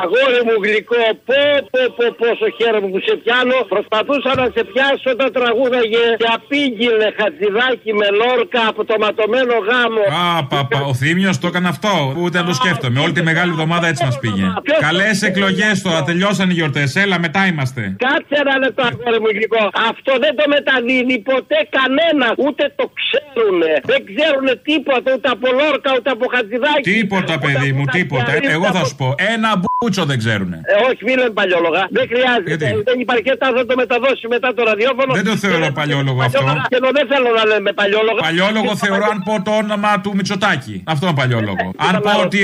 Speaker 32: Αγόρι μου γλυκό, πω πω πω πόσο χαίρομαι που σε πιάνω. Προσπαθούσα να σε πιάσω όταν τραγούδαγε και απήγγειλε χατζηδάκι με λόρκα από το ματωμένο γάμο.
Speaker 30: Α, παπα, ο Θήμιος το έκανε αυτό. Ούτε να το σκέφτομαι. Όλη τη μεγάλη εβδομάδα έτσι μας πήγε. Καλές εκλογές τώρα, τελειώσαν οι γιορτές. Έλα, μετά είμαστε.
Speaker 32: Κάτσε ένα λεπτό, αγόρι μου γλυκό. Αυτό δεν το μεταδίδει ποτέ κανένα. Ούτε το ξέρουνε. Δεν ξέρουνε τίποτα ούτε από λόρκα ούτε από χατζηδάκι.
Speaker 30: Τίποτα, παιδί μου, τίποτα. Εγώ θα σου πω. Ένα μπούτσο δεν ξέρουνε.
Speaker 32: Ε, όχι, μην λέμε παλιόλογα. Δεν χρειάζεται.
Speaker 30: Γιατί;
Speaker 32: Δεν υπάρχει και θα το μεταδώσει μετά το ραδιόφωνο.
Speaker 30: Δεν το θεωρώ παλιόλογο αυτό.
Speaker 32: Και ενώ δεν θέλω να λέμε παλιόλογα.
Speaker 30: Παλιόλογο θεωρώ αν πω το όνομα του Μητσοτάκη. Αυτό είναι παλιόλογο. Αν πω ότι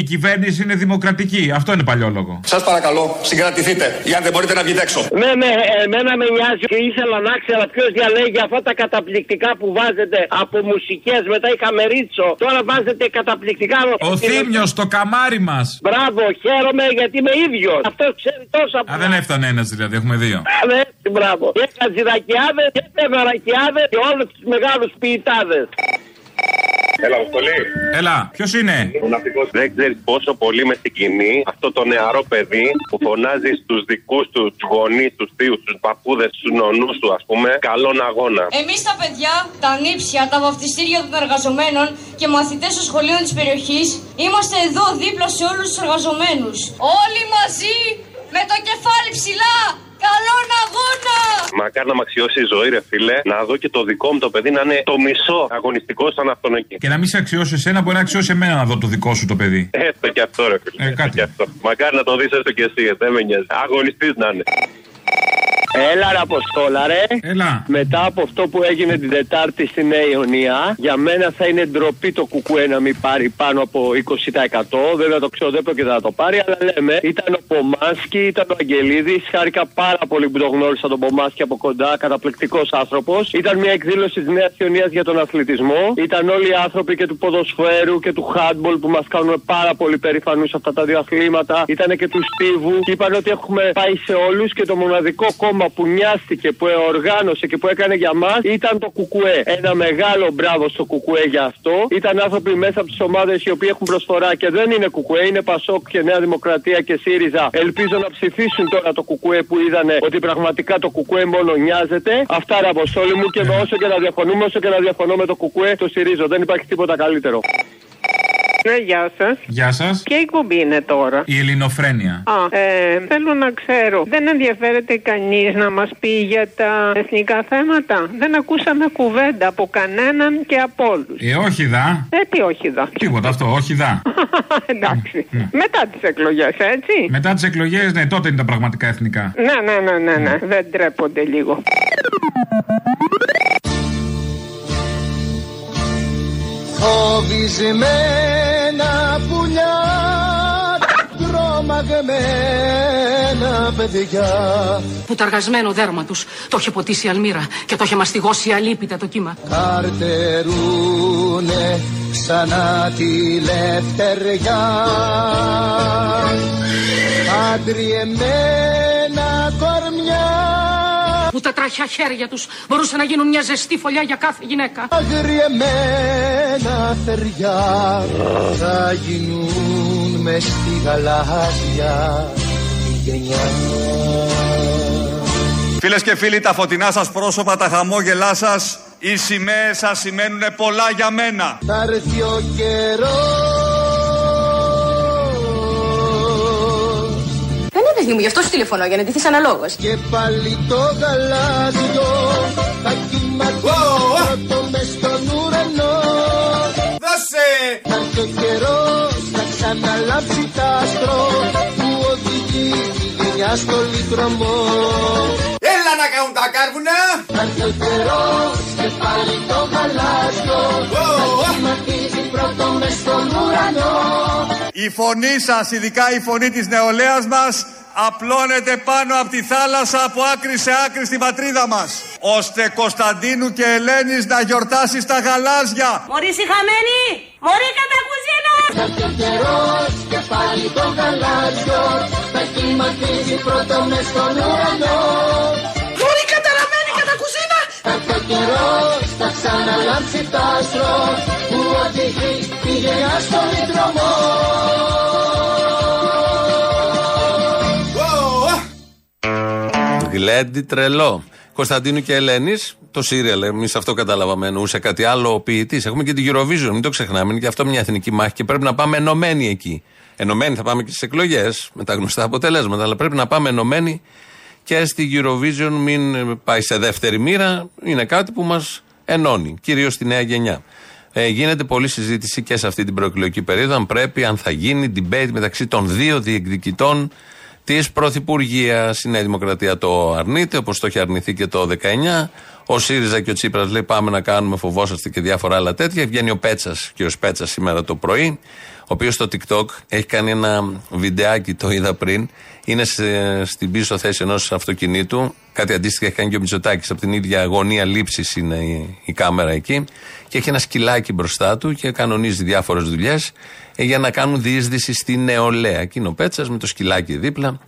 Speaker 30: η κυβέρνηση είναι δημοκρατική. Αυτό είναι παλιόλογο.
Speaker 18: Σας παρακαλώ, συγκρατηθείτε. Για αν δεν μπορείτε να βγείτε έξω.
Speaker 32: Ναι, ναι, εμένα με νοιάζει και ήθελα να ξέρω ποιος διαλέγει αυτά τα καταπληκτικά που βάζετε από μουσικές. Μετά είχαμε ρίτσο. Τώρα βάζετε καταπληκτικά.
Speaker 30: Ο Θήμιος, το καμάρι μας.
Speaker 32: Μπράβο, χαίρομαι γιατί είμαι ίδιος. Αυτό ξέρει τόσα
Speaker 30: Α, δεν έφτανε ένας δηλαδή, έχουμε δύο.
Speaker 32: Ναι, έτσι, μπράβο. Και καζιδακιάδε και πεδαρακιάδε και όλους τους μεγάλους ποιητάδες.
Speaker 33: Έλα, Αποστολή.
Speaker 30: Έλα, ποιος είναι;
Speaker 33: Ο ναυτικό δεν ξέρεις πόσο πολύ με συγκινεί αυτό το νεαρό παιδί που φωνάζεις στους δικούς τους γονείς, τους θείους, τους παππούδες, τους νονούς του, ας πούμε, καλόν αγώνα.
Speaker 34: Εμείς τα παιδιά, τα νύψια, τα βαφτιστήρια των εργαζομένων και μαθητές των σχολείων της περιοχής είμαστε εδώ δίπλα σε όλους τους εργαζομένους. Όλοι μαζί με το κεφάλι ψηλά. Καλόν αγώνα!
Speaker 33: Μακάρι να μ' αξιώσει η ζωή, ρε φίλε, να δω και το δικό μου το παιδί να είναι το μισό αγωνιστικό σαν αυτόν εκεί.
Speaker 30: Και να μην σε αξιώσει εσένα, μπορεί να αξιώσει εμένα να δω το δικό σου το παιδί.
Speaker 33: Έστω και αυτό, ρε φίλε.
Speaker 30: Ε, κάτι.
Speaker 33: Και αυτό. Μακάρι να το δεις έστω και εσύ, δεν με νοιάζει. Αγωνιστής να είναι.
Speaker 32: Έλα, ρε Αποστόλα, ρε.
Speaker 30: Έλα.
Speaker 32: Μετά από αυτό που έγινε την Τετάρτη στη Νέα Ιωνία, για μένα θα είναι ντροπή το κουκουέ να μην πάρει πάνω από 20%. Βέβαια το ξέρω, δεν πρόκειται να το πάρει, αλλά λέμε. Ήταν ο Πομάσκι, ήταν ο Αγγελίδης. Χάρηκα πάρα πολύ που το γνώρισα τον Πομάσκι από κοντά, καταπληκτικός άνθρωπος. Ήταν μια εκδήλωση της Νέας Ιωνίας για τον αθλητισμό. Ήταν όλοι οι άνθρωποι και του ποδοσφαίρου και του handball που μας κάνουν πάρα πολύ περήφανους αυτά τα δύο αθλήματα. Ήταν και του Στίβου. Είπαν ότι έχουμε πάει σε όλους και το μοναδικό κόμμα που νοιάστηκε, που οργάνωσε και που έκανε για μας ήταν το Κουκουέ. Ένα μεγάλο μπράβο στο Κουκουέ για αυτό. Ήταν άνθρωποι μέσα από τις ομάδες οι οποίοι έχουν προσφορά και δεν είναι Κουκουέ, είναι Πασόκ και Νέα Δημοκρατία και ΣΥΡΙΖΑ. Ελπίζω να ψηφίσουν τώρα το Κουκουέ που είδανε ότι πραγματικά το Κουκουέ μόνο νοιάζεται. Αυτά ρε αποστόλη μου και με όσο και να διαφωνούμε, όσο και να διαφωνώ με το Κουκουέ, το στηρίζω. Δεν υπάρχει τίποτα καλύτερο.
Speaker 35: Ναι, γεια σας.
Speaker 30: Γεια σας.
Speaker 35: Ποια εκπομπή είναι τώρα;
Speaker 30: Η Ελληνοφρένεια.
Speaker 35: Α, ε, θέλω να ξέρω. Δεν ενδιαφέρεται κανείς να μας πει για τα εθνικά θέματα; Δεν ακούσαμε κουβέντα από κανέναν και από όλους.
Speaker 30: Ε, όχι δα.
Speaker 35: Ε, τι όχι δα.
Speaker 30: Τίποτα αυτό, όχι δα. *laughs*
Speaker 35: Εντάξει. Μετά τις εκλογές, έτσι.
Speaker 30: Μετά τις εκλογές, ναι, τότε είναι τα πραγματικά εθνικά.
Speaker 35: Ναι, ναι, ναι, ναι, ναι. Δεν τρέπονται λίγο.
Speaker 6: Φοβισμένα πουλιά. Τρομαγμένα παιδιά.
Speaker 36: Πουταργασμένο δέρμα τους το είχε ποτίσει η αλμύρα και το είχε μαστιγώσει αλίπητα το κύμα.
Speaker 6: καρτερούνε ξανά τη λευτεριά. Αντριεμένα κορμιά.
Speaker 36: Που τα τραχιά χέρια τους μπορούσαν να γίνουν μια ζεστή φωλιά για κάθε γυναίκα.
Speaker 6: Αγριεμένα θεριά θα γίνουν μες στη γαλάζια τη γενιά
Speaker 8: Φίλες και φίλοι, τα φωτεινά σας πρόσωπα, τα χαμόγελά σας, οι σημαίες σας σημαίνουν πολλά για μένα.
Speaker 6: Θα έρθει ο καιρός
Speaker 37: παιδί μου, γι' αυτό σου τηλεφωνώ, για να ντυθείς αναλόγως.
Speaker 6: Και πάλι το γαλάζιο θα κυματίσει πρώτο μες στον ουρανό.
Speaker 38: Δώσε!
Speaker 6: Θα έρθει ο καιρός να ξαναλάψει τ' άστρο που οδηγεί τη γενιά στο λιτρωμό.
Speaker 38: Έλα να κάνουν τα κάρβουνα!
Speaker 6: Θα έρθει ο καιρός και πάλι το γαλάζιο θα κυματίσει πρώτο μες στον ουρανό.
Speaker 8: Η φωνή σας, ειδικά η φωνή της νεολαίας μας, απλώνεται πάνω από τη θάλασσα από άκρη σε άκρη στην πατρίδα μας. Ώστε Κωνσταντίνου και Ελένης να γιορτάσεις στα γαλάζια.
Speaker 37: Μωρή χαμένη, μωρή κατά κουζίνα.
Speaker 6: Θα έρθει ο καιρός και πάλι το γαλάζιο θα κυματίσει πρώτο μες στον ουρανό.
Speaker 37: Μωρή καταραμένη κατά κουζίνα.
Speaker 6: Θα έρθει ο καιρός θα ξαναλάμψει τ' άστρο που οδηγεί τη γενιά στον δρόμο.
Speaker 3: Γλέντι τρελό. Κωνσταντίνου και Ελένης, το σύριαλ, εμείς αυτό καταλάβαμε. Εννοούσε κάτι άλλο ο ποιητής. Έχουμε και την Eurovision, μην το ξεχνάμε. Είναι και αυτό μια εθνική μάχη και πρέπει να πάμε ενωμένοι εκεί. Ενωμένοι θα πάμε και στις εκλογές με τα γνωστά αποτελέσματα, αλλά πρέπει να πάμε ενωμένοι και στη Eurovision. Μην πάει σε δεύτερη μοίρα. Είναι κάτι που μας ενώνει, κυρίως στη νέα γενιά. Ε, γίνεται πολλή συζήτηση και σε αυτή την προεκλογική περίοδο αν πρέπει, αν θα γίνει debate μεταξύ των δύο διεκδικητών της Πρωθυπουργίας. Η Νέα Δημοκρατία το αρνείται, όπως το έχει αρνηθεί και το 19. Ο ΣΥΡΙΖΑ και ο Τσίπρας λέει: Πάμε να κάνουμε, φοβόσαστε και διάφορα άλλα τέτοια. Βγαίνει ο Πέτσας και ο Πέτσα σήμερα το πρωί, ο οποίος στο TikTok έχει κάνει ένα βιντεάκι, το είδα πριν. Είναι σε- στην πίσω θέση ενός αυτοκινήτου. Κάτι αντίστοιχο έχει κάνει και ο Μητσοτάκης. Από την ίδια αγωνία λήψης είναι η, η κάμερα εκεί. Και έχει ένα σκυλάκι μπροστά του και κανονίζει διάφορες δουλειές για να κάνουν διείσδυση στη νεολαία. Και είναι ο Πέτσας με το σκυλάκι δίπλα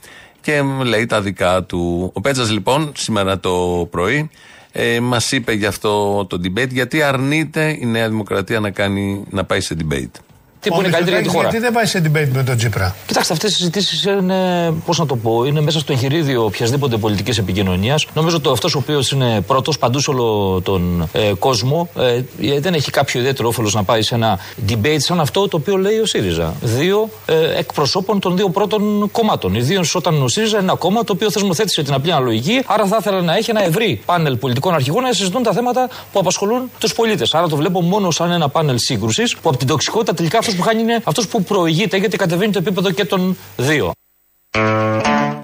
Speaker 3: και λέει τα δικά του. Ο Πέτσας λοιπόν σήμερα το πρωί ε, μας είπε για αυτό το debate γιατί αρνείται η Νέα Δημοκρατία να, κάνει, να πάει σε debate.
Speaker 39: Τι που είναι καλύτερη για τη χώρα.
Speaker 31: Γιατί δεν πάει σε debate με τον Τσίπρα.
Speaker 39: Κοιτάξτε, αυτές οι συζητήσεις είναι, πώς να το πω, είναι μέσα στο εγχειρίδιο οποιασδήποτε πολιτικής επικοινωνίας. Νομίζω ότι αυτός ο οποίος είναι πρώτος παντού σε όλο τον ε, κόσμο ε, ε, δεν έχει κάποιο ιδιαίτερο όφελος να πάει σε ένα debate σαν αυτό το οποίο λέει ο ΣΥΡΙΖΑ. Δύο ε, εκπροσώπων των δύο πρώτων κομμάτων. Ιδίω όταν ο ΣΥΡΙΖΑ είναι ένα κόμμα το οποίο θεσμοθέτησε την απλή αναλογική, άρα θα ήθελα να έχει ένα ευρύ πάνελ πολιτικών αρχηγών να συζητούν τα θέματα που απασχολούν τους πολίτες. Άρα το βλέπω μόνο σαν ένα πάνελ σύγκρουσης που από την τοξικότητα τελικά αυτός που χάνει είναι αυτός που προηγείται γιατί κατεβαίνει το επίπεδο και των δύο.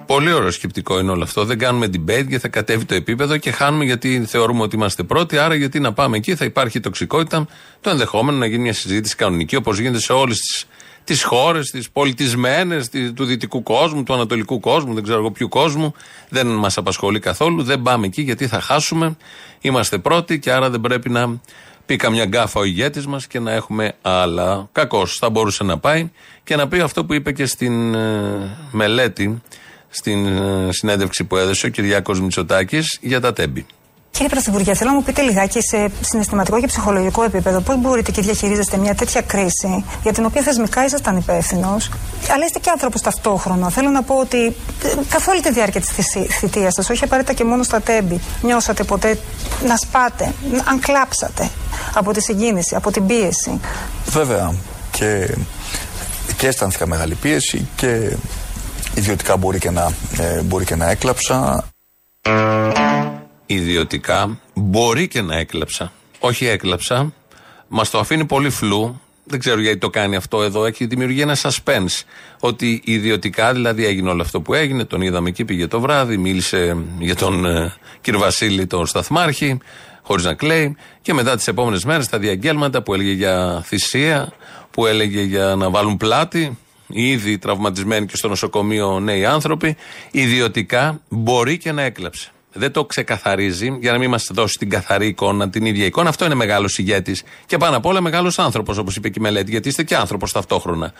Speaker 3: Πολύ ωραίο σκεπτικό είναι όλο αυτό. Δεν κάνουμε debate γιατί θα κατέβει το επίπεδο και χάνουμε γιατί θεωρούμε ότι είμαστε πρώτοι. Άρα, γιατί να πάμε εκεί, θα υπάρχει τοξικότητα. Το ενδεχόμενο να γίνει μια συζήτηση κανονική όπως γίνεται σε όλες τις τις χώρες, τις πολιτισμένες του δυτικού κόσμου, του ανατολικού κόσμου, δεν ξέρω εγώ ποιου κόσμου. Δεν μας απασχολεί καθόλου. Δεν πάμε εκεί γιατί θα χάσουμε. Είμαστε πρώτοι και άρα δεν πρέπει να πει καμιά γκάφα ο ηγέτης μας και να έχουμε άλλα. Κακώς θα μπορούσε να πάει και να πει αυτό που είπε και στην ε, μελέτη, στην ε, συνέντευξη που έδωσε ο Κυριάκος Μητσοτάκης για τα τέμπη.
Speaker 40: Κύριε Πρωθυπουργέ, θέλω να μου πείτε λιγάκι σε συναισθηματικό και ψυχολογικό επίπεδο πώς μπορείτε και διαχειρίζεστε μια τέτοια κρίση για την οποία θεσμικά ήσασταν υπεύθυνος, αλλά είστε και άνθρωπος ταυτόχρονα. Θέλω να πω ότι ε, καθ' όλη τη διάρκεια της θητείας σας, όχι απαραίτητα και μόνο στα τέμπη, νιώσατε ποτέ να σπάτε, αν κλάψατε από τη συγκίνηση, από την πίεση;
Speaker 41: Βέβαια και, και αισθάνθηκα μεγάλη πίεση και ιδιωτικά μπορεί και να, ε, μπορεί και να έκλαψα.
Speaker 3: Ιδιωτικά μπορεί και να έκλαψα. Όχι έκλαψα. Μας το αφήνει πολύ φλού. Δεν ξέρω γιατί το κάνει αυτό εδώ. Έχει δημιουργεί ένα suspense. Ότι ιδιωτικά δηλαδή έγινε όλο αυτό που έγινε. Τον είδαμε εκεί, πήγε το βράδυ, μίλησε για τον ε, κύριο Βασίλη, τον Σταθμάρχη, χωρίς να κλαίει. Και μετά τις επόμενες μέρες τα διαγγέλματα που έλεγε για θυσία, που έλεγε για να βάλουν πλάτη. Ήδη τραυματισμένοι και στο νοσοκομείο νέοι άνθρωποι. Ιδιωτικά μπορεί και να έκλαψε. Δεν το ξεκαθαρίζει για να μην μας δώσει την καθαρή εικόνα, την ίδια εικόνα. Αυτό είναι μεγάλος ηγέτης. Και πάνω απ' όλα μεγάλος άνθρωπος, όπως είπε και η μελέτη, γιατί είστε και άνθρωπος ταυτόχρονα.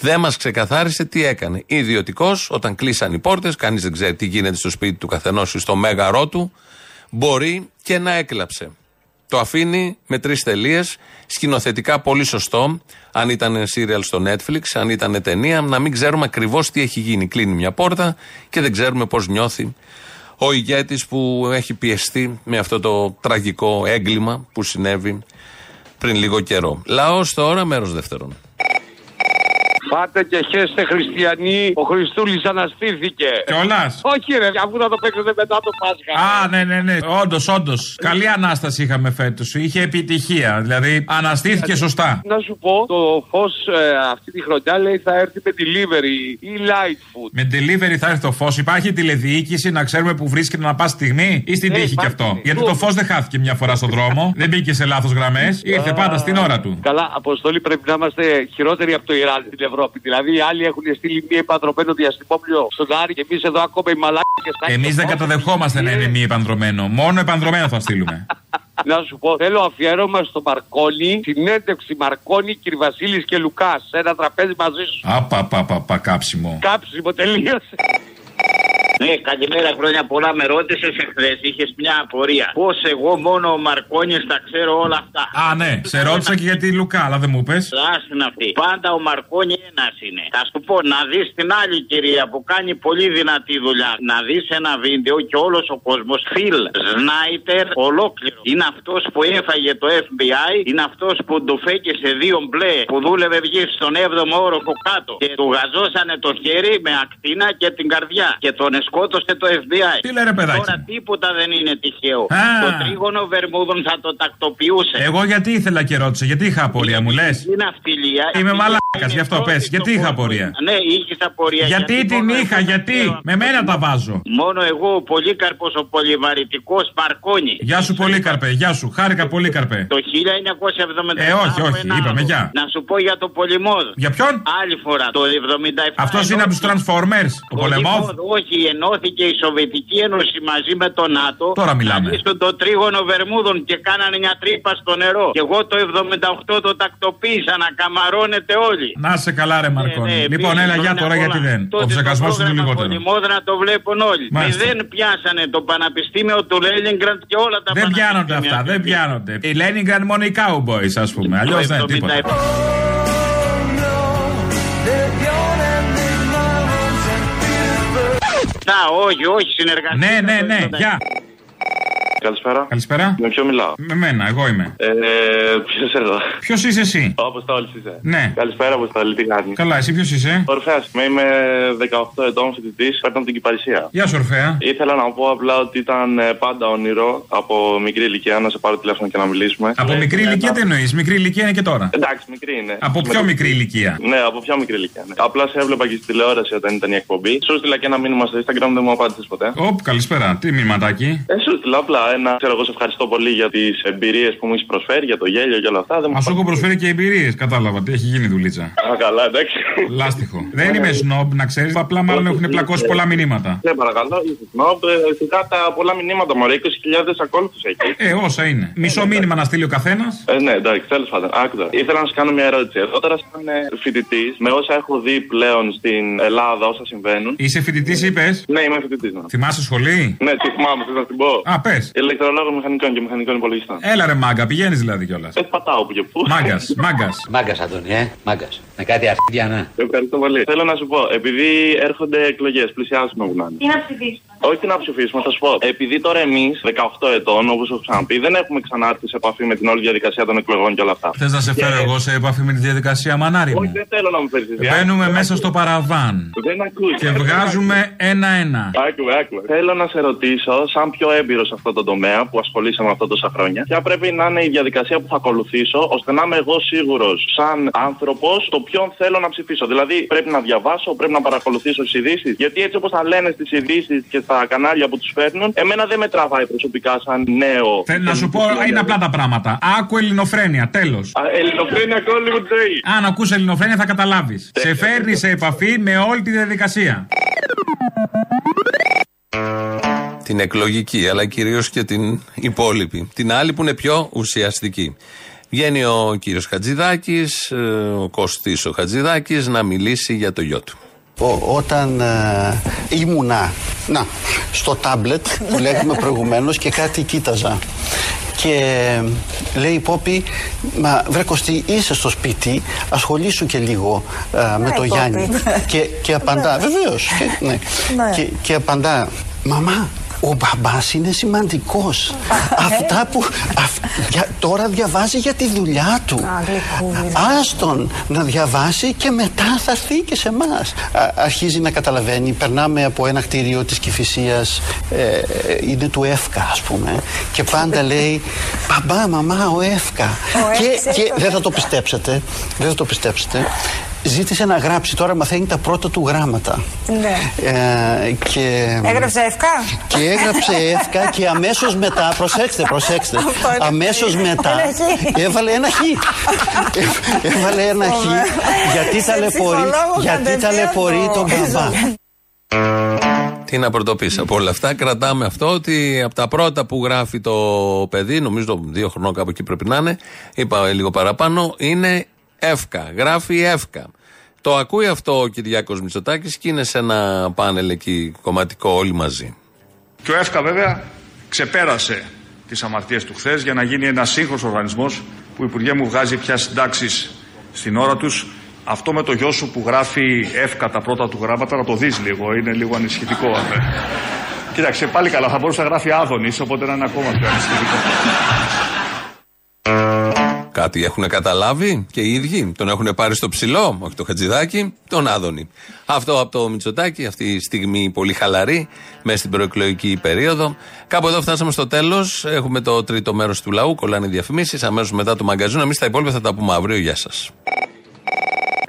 Speaker 3: Δεν μας ξεκαθάρισε τι έκανε. Ιδιωτικός, όταν κλείσαν οι πόρτες, κανείς δεν ξέρει τι γίνεται στο σπίτι του καθενός ή στο μέγαρό του, μπορεί και να έκλαψε. Το αφήνει με τρεις τελείες. Σκηνοθετικά πολύ σωστό. Αν ήταν σύριαλ στο Netflix, αν ήταν ταινία, να μην ξέρουμε ακριβώς τι έχει γίνει. Κλείνει μια πόρτα και δεν ξέρουμε πώς νιώθει ο ηγέτης που έχει πιεστεί με αυτό το τραγικό έγκλημα που συνέβη πριν λίγο καιρό. Λαός τώρα, μέρος δεύτερον.
Speaker 32: Πάτε και χέστε χριστιανοί, ο Χριστούλης αναστήθηκε.
Speaker 30: Κιόλας;
Speaker 32: Όχι ρε, αφού θα το παίξετε μετά το Πάσχα.
Speaker 30: Α, ναι, ναι, ναι. Όντως, όντως. Καλή ανάσταση είχαμε φέτος. Είχε επιτυχία. Δηλαδή, αναστήθηκε σωστά.
Speaker 32: Να σου πω, το φως αυτή τη χρονιά λέει θα έρθει με delivery ή light food.
Speaker 30: Με delivery θα έρθει το φως. Υπάρχει τηλεδιοίκηση να ξέρουμε που βρίσκεται να πας στιγμή ή στην
Speaker 32: Ναι,
Speaker 30: τύχη κι
Speaker 32: υπάρχει.
Speaker 30: αυτό. Γιατί το φως δεν χάθηκε μια φορά στον δρόμο. δεν μπήκε σε λάθος γραμμές. Ήρθε πάντα στην ώρα του.
Speaker 32: Καλά, αποστολή πρέπει να είμαστε χειρότεροι από το Ιράν στην Ευρώπη. Δηλαδή οι άλλοι έχουν στείλει μία επανδρομένο διαστημόπλιο στον Άρη και εμείς εδώ ακόμα οι μαλάκες.
Speaker 30: Εμείς δεν καταδεχόμαστε να είναι μη επανδρομένο. Μόνο επανδρομένο θα στείλουμε. *laughs*
Speaker 32: Να σου πω, θέλω αφιέρωμα στο Μαρκόνι, συνέντευξη Μαρκόνι, κύριε Βασίλης και Λουκάς. Σε ένα τραπέζι μαζί σου.
Speaker 30: Απα, πα, πα, πα, κάψιμο.
Speaker 32: Κάψιμο, τελείωσε.
Speaker 42: Ναι, καλημέρα, χρόνια πολλά. Με ρώτησες εχθές, είχες μια απορία. Πώς εγώ μόνο ο Μαρκόνι τα ξέρω όλα αυτά;
Speaker 30: Α, ναι. Σε ρώτησα και για τη Λουκά, αλλά δεν μου πε.
Speaker 42: Άστην αυτή. Πάντα ο Μαρκόνι ένας είναι. Θα σου πω να δεις την άλλη κυρία που κάνει πολύ δυνατή δουλειά. Να δεις ένα βίντεο και όλος ο κόσμος. Φιλ Σνάιτερ ολόκληρο. Είναι αυτός που έφαγε το FBI. Είναι αυτός που του φέκε σε δύο μπλε που δούλευε βγει στον 7ο όροφο κάτω. Και του γαζώσανε το χέρι με ακτίνα και την καρδιά. Και τον σκότωσε το FBI.
Speaker 30: Τι λέει, ρε παιδάκι
Speaker 42: Τώρα τίποτα δεν είναι τυχαίο.
Speaker 30: Α.
Speaker 42: Το τρίγωνο Βερμούδων θα το τακτοποιούσε.
Speaker 30: Εγώ γιατί ήθελα και ρώτησα, γιατί είχα απορία, μου λες;
Speaker 42: Είναι αυτιλία.
Speaker 30: Είμαι
Speaker 42: Αυτή
Speaker 30: μαλάκας,
Speaker 42: είναι
Speaker 30: γι' αυτό
Speaker 42: πρώτη
Speaker 30: πες.
Speaker 42: στον
Speaker 30: Γιατί είχα
Speaker 42: κόσμο.
Speaker 30: απορία;
Speaker 42: Ναι, είχες απορία.
Speaker 30: Γιατί την
Speaker 42: μόνο
Speaker 30: είχα,
Speaker 42: εγώ
Speaker 30: γιατί.
Speaker 42: ξέρω.
Speaker 30: Με μένα τα βάζω.
Speaker 42: Μόνο εγώ, ο Πολύκαρπος, ο πολυβαρητικός Μαρκόνι.
Speaker 30: Γεια σου, Πολύκαρπε, γεια σου. Χάρηκα, Πολύκαρπε.
Speaker 42: Το 1977.
Speaker 30: Ε, όχι, όχι,
Speaker 42: ένα
Speaker 30: είπαμε,
Speaker 42: άλλο.
Speaker 30: γεια.
Speaker 42: Να σου πω για το Πολυμόδ.
Speaker 30: Για ποιον;
Speaker 42: Άλλη φορά, το 77.
Speaker 30: Αυτός είναι από τους Transformers, ο Πολεμόβ.
Speaker 42: Όχι, ενώθηκε η Σοβιετική Ένωση μαζί με το ΝΑΤΟ.
Speaker 30: Τώρα μιλάμε.
Speaker 42: Να λύσουν το τρίγωνο Βερμούδων και κάνανε μια τρύπα στο νερό. Και εγώ το 78 το τακτοποίησα να καμαρώνετε όλοι.
Speaker 30: Να σε καλά, ρε Μαρκόνι.
Speaker 42: ναι,
Speaker 30: λοιπόν,
Speaker 42: πήγε
Speaker 30: έλα, για
Speaker 42: χρόνια
Speaker 30: τώρα,
Speaker 42: πολλά.
Speaker 30: γιατί δεν.
Speaker 42: Τότε
Speaker 30: Ο ψεκασμός
Speaker 42: το
Speaker 30: είναι
Speaker 42: πρόγραμμα
Speaker 30: λιγότερο.
Speaker 42: Πολυμόδρα το βλέπουν όλοι.
Speaker 30: Μάλιστα.
Speaker 42: Μηδέν πιάσανε το Πανεπιστήμιο του Λένιγκραντ και όλα τα
Speaker 30: Δεν πιάνονται αυτά, δεν πιάνονται. Η Leningrad μόνο οι cowboys, ας πούμε. Αλλιώς δεν είναι τίποτα.
Speaker 42: Να, όχι, όχι, συνεργασία.
Speaker 30: Ναι, ναι, ναι, γεια.
Speaker 43: Καλησπέρα.
Speaker 30: Καλησπέρα.
Speaker 43: Με ποιο μιλάω;
Speaker 30: Με μένα, εγώ είμαι.
Speaker 43: Ε, ποιος εδώ;
Speaker 30: Ποιος είσαι εσύ;
Speaker 43: Ο Αποστόλη είσαι.
Speaker 30: Ναι.
Speaker 43: Καλησπέρα, Αποστόλη, τι κάνεις;
Speaker 30: Καλά, εσύ ποιος είσαι;
Speaker 43: Ορφαία είμαι, είμαι 18 ετών φοιτητής, παίρνω την Κυπαρισία.
Speaker 30: Γεια σου, Ορφαία.
Speaker 43: Ήθελα να πω απλά ότι ήταν ε, πάντα όνειρο από μικρή ηλικία να σε πάρω τηλέφωνο και να μιλήσουμε.
Speaker 30: Από μικρή ηλικία τι εννοείς; Μικρή ηλικία είναι και τώρα.
Speaker 43: Εντάξει, μικρή είναι.
Speaker 30: Από πιο μικρή ηλικία.
Speaker 43: Ναι, από πιο μικρή ηλικία. Ναι. Απλά σε έβλεπα και στη τηλεόραση όταν ήταν η εκπομπή. Σου στείλα και ένα μήνυμα στο Instagram, δεν μου απάντησες ποτέ.
Speaker 30: Οπ, καλησπέρα. Τι μηνυματάκι;
Speaker 43: Ε, σου στείλα απλά ένα. Ξέρω εγώ, σε ευχαριστώ πολύ για τις εμπειρίες που μου έχεις προσφέρει, για το γέλιο και όλα αυτά. Δεν
Speaker 30: Μας σου έχω προσφέρει και εμπειρίες. Κατάλαβα τι έχει γίνει δουλίτσα.
Speaker 43: Α, καλά, εντάξει.
Speaker 30: Λάστιχο. Δεν είμαι σνόμπ, να ξέρεις. Απλά μάλλον έχουν πλακώσει πολλά μηνύματα.
Speaker 43: Ναι, παρακαλώ, είσαι σνόμπ. Ε, Φυσικά τα πολλά μηνύματα μου, 20.000 ακόλουθους εκεί.
Speaker 30: Ε, όσα είναι. Μισό μήνυμα να στείλει ο καθένας.
Speaker 43: Ε, ναι, εντάξει, τέλος πάντων. Άκουγα. Ήθελα να σου κάνω μια ερώτηση. Εγώ τώρα, σαν φοιτητής, με όσα έχω δει πλέον στην Ελλάδα, όσα συμβαίνουν.
Speaker 30: Είσαι φοιτητής, είπες;
Speaker 43: Ναι, είμαι φοιτητής. Ναι.
Speaker 30: Θυμάσαι σχολή;
Speaker 43: Ναι, τι θυμάμαι, θες να την πω.
Speaker 30: Α, πες.
Speaker 43: Ηλεκτρολόγο μηχανικών και μηχανικών υπολογιστών.
Speaker 30: Έλα ρε μάγκα, πηγαίνεις δηλαδή κιόλας.
Speaker 43: Ε, πατάω που και πού.
Speaker 30: Μάγκας, *laughs* μάγκας.
Speaker 44: Μάγκας, Αντώνη, ε. Μάγκας. Με κάτι αρχίδια, να.
Speaker 43: Ευχαριστώ πολύ. Θέλω να σου πω, επειδή έρχονται εκλογές, πλησιάζουμε που να είναι.
Speaker 34: Τι να ψηφίσουμε;
Speaker 43: Όχι να ψηφίσουμε, θα σου πω. Επειδή τώρα εμείς, 18 ετών, όπως έχω ξαναπεί, δεν έχουμε ξανάρθει σε επαφή με την όλη διαδικασία των εκλογών και όλα αυτά.
Speaker 30: Θες να σε φέρω
Speaker 43: Και-
Speaker 30: εγώ σε επαφή με τη διαδικασία, μανάρι
Speaker 43: Όχι,
Speaker 30: μου.
Speaker 43: δεν θέλω να μου φέρεις
Speaker 30: Μπαίνουμε μέσα στο παραβάν.
Speaker 43: Δεν ακούς.
Speaker 30: Και βγάζουμε ένα-ένα.
Speaker 43: Άκουε, άκουε. Θέλω να σε ρωτήσω, σαν πιο έμπειρος σε αυτό το τομέα που ασχολείσαι με αυτό τόσα χρόνια, ποια πρέπει να είναι η διαδικασία που θα ακολουθήσω ώστε να είμαι εγώ σίγουρος, σαν άνθρωπος, το ποιον θέλω να ψηφίσω. Δηλαδή, πρέπει να διαβάσω, πρέπει να παρακολουθήσω τις ειδήσεις. Γιατί έτσι όπως θα λένε στις ειδήσεις και στα κανάλια που τους φέρνουν, εμένα δεν με τραβάει προσωπικά σαν νέο.
Speaker 30: Θέλω να σου πω, είναι απλά τα πράγματα. Άκου ελληνοφρένεια, τέλος.
Speaker 43: Α, Ελληνοφρένια Hollywood Day.
Speaker 30: Αν ακούς ελληνοφρένεια θα καταλάβεις. Σε φέρνει σε επαφή με όλη τη διαδικασία. Την εκλογική, αλλά κυρίως και την υπόλοιπη. Την άλλη που είναι πιο ουσιαστική. Βγαίνει ο κύριος Χατζηδάκης, ε, ο Κωστής ο Χατζηδάκης, να μιλήσει για το γιο του.
Speaker 45: Ο- όταν ε, ήμουνα να, στο τάμπλετ που *laughs* λέγαμε προηγουμένως και κάτι κοίταζα και ε, λέει η Πόπη μα βρε Κωστή είσαι στο σπίτι ασχολήσου και λίγο ε, με
Speaker 40: Ναι,
Speaker 45: το
Speaker 40: Πόπη.
Speaker 45: Γιάννη *laughs* και, και απαντά βεβαίως και, ναι.
Speaker 40: Ναι.
Speaker 45: και, και απαντά μαμά Ο μπαμπάς είναι σημαντικός. Αυτά που. αυ- για- τώρα διαβάζει για τη δουλειά του. Άστον να διαβάσει και μετά θα έρθει και σε εμάς. Αρχίζει να καταλαβαίνει. Περνάμε από ένα κτίριο της Κυφυσίας, ε, είναι του ΕΦΚΑ, ας πούμε. Και πάντα λέει Μπαμπά, μαμά, ο ΕΦΚΑ.
Speaker 40: Ο
Speaker 45: και
Speaker 40: ΕΦΚΑ,
Speaker 45: και
Speaker 40: το
Speaker 45: δεν θα το πιστέψετε. Δεν θα το πιστέψετε. Ζήτησε να γράψει, τώρα μαθαίνει τα πρώτα του γράμματα.
Speaker 40: Ναι.
Speaker 45: Ε, και...
Speaker 40: Έγραψε ευκά.
Speaker 45: Και έγραψε εύκα και αμέσως μετά, προσέξτε, προσέξτε,
Speaker 40: Αυτό είναι
Speaker 45: αμέσως
Speaker 40: χ.
Speaker 45: μετά
Speaker 40: Ένα χ.
Speaker 45: έβαλε ένα χ. Ε, έβαλε ένα χ γιατί
Speaker 40: Σε
Speaker 45: ταλαιπωρεί,
Speaker 40: ψυχολόγο
Speaker 45: γιατί
Speaker 40: κατευθείαν
Speaker 45: ταλαιπωρεί
Speaker 40: το-
Speaker 45: τον μπαμπά.
Speaker 3: Τι να πρωτοποιήσει από όλα αυτά. Κρατάμε αυτό ότι από τα πρώτα που γράφει το παιδί, νομίζω δύο χρονών κάπου εκεί πρέπει να είναι, είπα λίγο παραπάνω, είναι εύκα. Γράφει εύκα. Το ακούει αυτό ο Κυριάκος Μητσοτάκης και είναι σε ένα πάνελ εκεί κομματικό όλοι μαζί.
Speaker 8: Και ο ΕΦΚΑ βέβαια ξεπέρασε τις αμαρτίες του χθες για να γίνει ένα σύγχρονος οργανισμός που Υπουργέ μου βγάζει πια συντάξεις στην ώρα τους. Αυτό με το γιο σου που γράφει εύκα τα πρώτα του γράμματα να το δεις λίγο, είναι λίγο ανησυχητικό. ε. Κοίταξε πάλι καλά, θα μπορούσε να γράφει Άδωνης, οπότε να είναι ακόμα πιο ανησυχητικό.
Speaker 3: Κάτι έχουν καταλάβει και οι ίδιοι; Τον έχουν πάρει στο ψηλό, όχι το Χατζηδάκι, τον Άδωνη. Αυτό από το Μητσοτάκι, αυτή η στιγμή πολύ χαλαρή, μέσα στην προεκλογική περίοδο. Κάπου εδώ φτάσαμε στο τέλος. Έχουμε το τρίτο μέρος του λαού, κολλάνε οι διαφημίσεις. Αμέσως μετά το μαγκαζίνο. Εμείς τα υπόλοιπα θα τα πούμε αύριο. Γεια σας.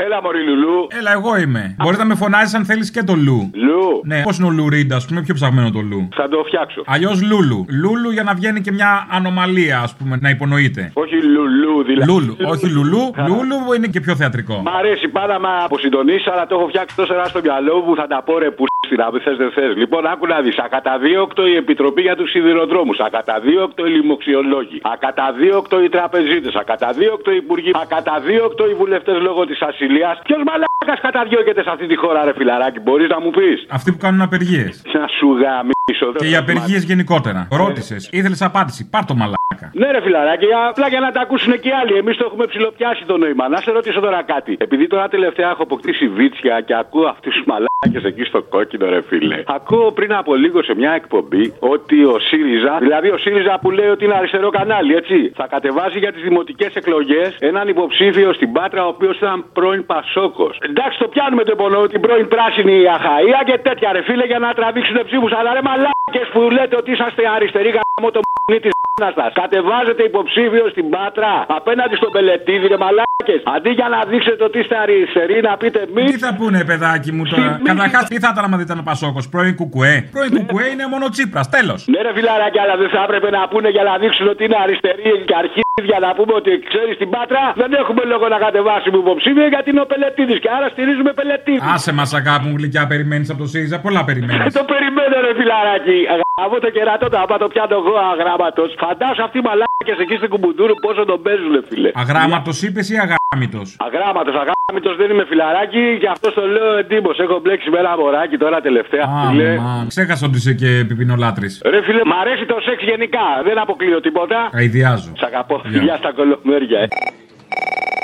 Speaker 46: Έλα, Μωρή Λουλού.
Speaker 30: Έλα, εγώ είμαι. Μπορείς να με φωνάζεις αν θέλεις και το Λου.
Speaker 46: Λου.
Speaker 30: Ναι, πώς είναι ο Λουρίντα, ας πούμε, πιο ψαγμένο το Λου.
Speaker 46: Θα το φτιάξω.
Speaker 30: Αλλιώς Λούλου. Λούλου για να βγαίνει και μια ανομαλία, ας πούμε, να υπονοείται.
Speaker 46: Όχι Λουλού, δηλαδή.
Speaker 30: Λούλου. Όχι Λουλού. Λούλου είναι και πιο θεατρικό.
Speaker 46: Μ' αρέσει πάρα να αποσυντονίσει, αλλά το έχω φτιάξει τόσο ώρα στο μυαλό μου που θα τα πω ρε που στην να θες δεν θες. Λοιπόν, άκου να δεις. Ακαταδίωκτο η Επιτροπή για τους Σιδηροδρόμους. Ακαταδίωκτο οι λοιμοξιολόγοι. Ακαταδίωκτο οι τραπεζίτες. Ακαταδίωκτο οι υπουργοί. Ακαταδίωκτο οι βουλευτές λόγω της ασυλίας. Ποιος μαλάκας καταδιώκεται σε αυτή τη χώρα, ρε φιλαράκι, μπορείς να μου πεις;
Speaker 30: Αυτοί που κάνουν απεργίες.
Speaker 46: Να σου γαμίσω.
Speaker 30: Και οι απεργίες γενικότερα. Ρώτησες. Ήθελες απάντηση. Πάρ το μαλάκα.
Speaker 46: Ναι, ρε φιλαράκι, απλά για να τα ακούσουν και οι άλλοι. Εμείς το έχουμε ψηλοπιάσει το νόημα. Να σε ρωτήσω τώρα κάτι. Επειδή τώρα τελευταία έχω αποκτήσει βίτσια και ακούω αυτούς τους μαλάκες εκεί στο κόκκινο, ρε φίλε. Ακούω πριν από λίγο σε μια εκπομπή ότι ο ΣΥΡΙΖΑ, δηλαδή ο ΣΥΡΙΖΑ που λέει ότι είναι αριστερό κανάλι, έτσι, θα κατεβάζει για τις δημοτικές εκλογές έναν υποψήφιο στην Πάτρα, ο οποίος ήταν πρώην Πασόκος. Εντάξει, το πιάνουμε το υπονοώ, την πρώην πράσινη Αχαία και τέτοια, ρε φίλε, για να τραβήξουν ψήφους. Αλλά ρε μαλάκε που λέτε ότι είσαστε αριστεροί γάμο το μ***νι της σα. Κατεβάζετε υποψήφιο στην Πάτρα απέναντι στον Πελετίδη, ρε μαλάκες. Αντί για να δείξετε ότι είστε αριστεροί, να πείτε μη.
Speaker 30: Τι θα πούνε, παιδάκι μου τώρα; Καταρχάς, τι θα ήταν άμα δεν ήταν ο Πασόκος. Πρώην κουκουέ; Πρώην κουκουέ είναι μόνο Τσίπρας. Τέλος.
Speaker 46: Ναι, ρε φιλαράκια, αλλά δεν θα έπρεπε να πούνε για να δείξουν ότι είναι αριστεροί και αρχίδια να πούμε ότι ξέρεις την Πάτρα. Δεν έχουμε λόγο να κατεβάσουμε υποψήφιο γιατί είναι ο Πελετίδης και άρα στηρίζουμε Πελετίδη.
Speaker 30: Άσε μα, αγάπη μου γλυκιά, περιμένεις από το ΣΥΡΙΖΑ. Πολλά περιμένεις.
Speaker 46: το περιμένω, ρε φιλαράκι. Από το κερατό το άμα το πιάνω εγώ αγράμματος. Φαντάσου αυτοί οι μαλάκες εκεί στην κουμπουντούρου πόσο τον παίζουν, φίλε.
Speaker 30: Αγράμματος είπες ή αγάμητο.
Speaker 46: Αγράμματος, αγράμματο δεν είμαι φιλαράκι και αυτό το λέω εντύπως. Έχω μπλέξει με ένα μωράκι τώρα τελευταία. φίλε.
Speaker 30: Αμάν. Ξέχασα ότι είσαι και πιπινολάτρης.
Speaker 46: Ρε φίλε, μ' αρέσει το σεξ γενικά. Δεν αποκλείω τίποτα.
Speaker 30: Αειδιάζω.
Speaker 46: Σ' αγαπώ. Γεια στα κολομέρια, ε.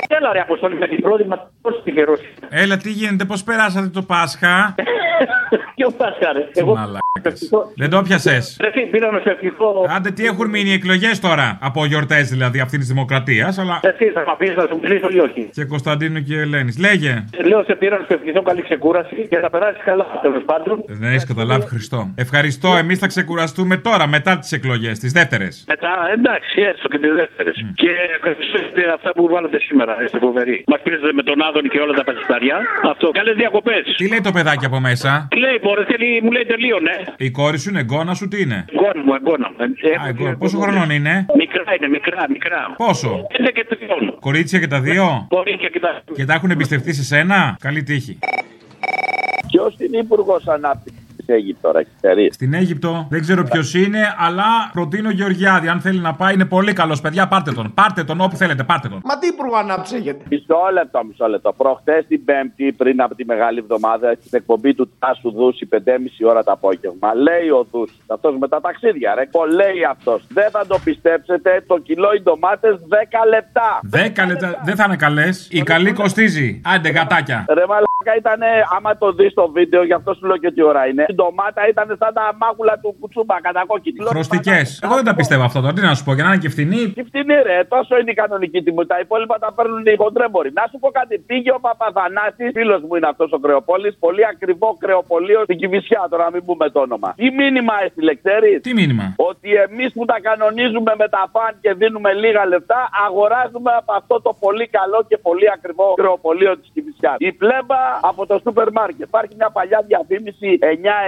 Speaker 47: Έλα ρε Αποστόλη με την πρόβλημα πώς τυχερός.
Speaker 30: Έλα, τι γίνεται, πώς περάσατε το Πάσχα; *laughs*
Speaker 47: Ποιο Πάσχα ρε;
Speaker 30: Τι μαλάκες. Δεν το πιασε.
Speaker 47: Ρε φίλε, πήρα να σε ευχηθώ.
Speaker 30: Άντε, τι έχουν μείνει οι εκλογές τώρα. Από γιορτές δηλαδή αυτής της δημοκρατίας, αλλά.
Speaker 47: Εσύ θα με πεις να σου μιλήσω ή όχι;
Speaker 30: Και Κωνσταντίνου και Ελένης. Λέγε.
Speaker 47: Λέω σε πήρα να σου ευχηθώ καλή ξεκούραση και θα περάσει καλά τέλος πάντων.
Speaker 30: Δεν έχεις καταλάβει Χριστό. Ευχαριστώ. Εμείς θα ξεκουραστούμε τώρα μετά τις εκλογές, τις δεύτερες.
Speaker 47: Μετά, εντάξει, έστω και τις δεύτερες. Και ευχαριστώ για αυτά που βάλατε σήμερα, είστε φοβεροί. Μας πήρατε με τον Άδωνη και όλα τα παζισταριά. Αυτό. Καλές διακοπές.
Speaker 30: Τι λέει το παιδάκι από μέσα;
Speaker 47: Τι λέει, μπορεί, θέλει, μου λέει τελείωνε.
Speaker 30: Η κόρη σου είναι εγγόνα σου, τι είναι;
Speaker 47: Εγγόνα μου, εγγόνα μου.
Speaker 30: Α, εγγόνα. Πόσο χρονών είναι;
Speaker 47: Μικρά είναι, μικρά, μικρά.
Speaker 30: Πόσο;
Speaker 47: Πέντε και τριών.
Speaker 30: Κορίτσια και τα δύο;
Speaker 47: Κορίτσια και τα
Speaker 30: Και τα έχουν εμπιστευτεί σε σένα; Καλή τύχη.
Speaker 48: Ποιος είναι υπουργός ανάπτυξης; τη Αίγυπτο τώρα, ξέρεις.
Speaker 30: Στην Αίγυπτο δεν ξέρω ποιος είναι, αλλά προτείνω Γεωργιάδη. Αν θέλει να πάει, είναι πολύ καλός παιδιά. Πάρτε τον. Πάρτε τον όπου θέλετε, πάρτε τον.
Speaker 48: Μα τι υπουργό ανάπτυξη έχετε. Μισό λεπτό, μισό λεπτό. Προχτές την Πέμπτη, πριν από τη μεγάλη εβδομάδα, στην εκπομπή του Τάσου Δούση, 5.30 ώρα το απόγευμα, λέει ο Δούση, αυτό με τα ταξίδια, ρε. Το λέει αυτός. Δεν θα το πιστέψετε, το κιλό οι ντομάτες 10 λεπτά.
Speaker 30: 10 λεπτά δεν θα είναι καλές. Η καλή κοστίζει. Άντε, γατάκια.
Speaker 48: Ρε μαλάκα, ήταν, άμα το δεις στο βίντεο, γι' αυτό σου λέω και τι ώρα είναι. Η ντομάτα ήταν σαν τα μάγουλα του κουτσούμπα, κατακόκκινη.
Speaker 30: Χρωστικέ. Εγώ δεν τα πιστεύω αυτό τώρα. Τι να σου πω, για να είναι και φθηνή.
Speaker 48: Τι φτηνή, ρε, τόσο είναι η κανονική τιμή. Τα υπόλοιπα τα παίρνουν οι χοντρέμποροι. Να σου πω κάτι, πήγε ο Παπαθανάσης, φίλος μου είναι αυτός ο Κρεοπόλης, πολύ ακριβό κρεοπολείο στην Κυβυσιά, τώρα να μην πούμε το όνομα. Τι μήνυμα έστειλε, ξέρεις;
Speaker 30: Τι μήνυμα;
Speaker 48: Ότι εμείς που τα κανονίζουμε με τα φαν και δίνουμε λίγα λεφτά, αγοράζουμε από αυτό το πολύ καλό και πολύ ακριβό κρεοπολείο της Κυβυσιά. Η πλέμπα από το σούπερ μάρκετ. Υπάρχει μια παλιά διαφήμιση 999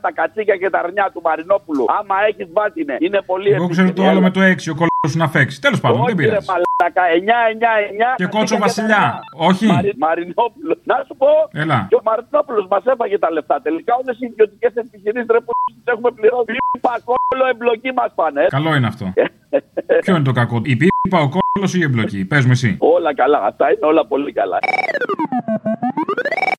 Speaker 48: τα κατσίκια και τα αρνιά του Μαρινόπουλου. Άμα έχεις βάτινε, είναι πολύ
Speaker 30: Εγώ ξέρω το άλλο με το 6, ο κολλό να φέξει. Τέλος πάντων, δεν
Speaker 48: Όχι, ρε
Speaker 30: πειράζει.
Speaker 48: μαλάκα, 999.
Speaker 30: Και κότσο βασιλιά. Όχι.
Speaker 48: Μαρι... Μαρινόπουλος. Να σου πω.
Speaker 30: Έλα.
Speaker 48: Και ο Μαρινόπουλος μας έφαγε τα λεφτά. Τελικά όλες οι ιδιωτικές επιχειρήσεις ρε που τις έχουμε πληρώσει. Πίπα, κόλλο, εμπλοκή μας πάνε. ε.
Speaker 30: Καλό είναι αυτό. *laughs* Ποιο είναι το κακό, η πίπα, ο κόλλος ή η εμπλοκή; Πες μου εσύ.
Speaker 48: Όλα καλά. Αυτά είναι όλα πολύ καλά.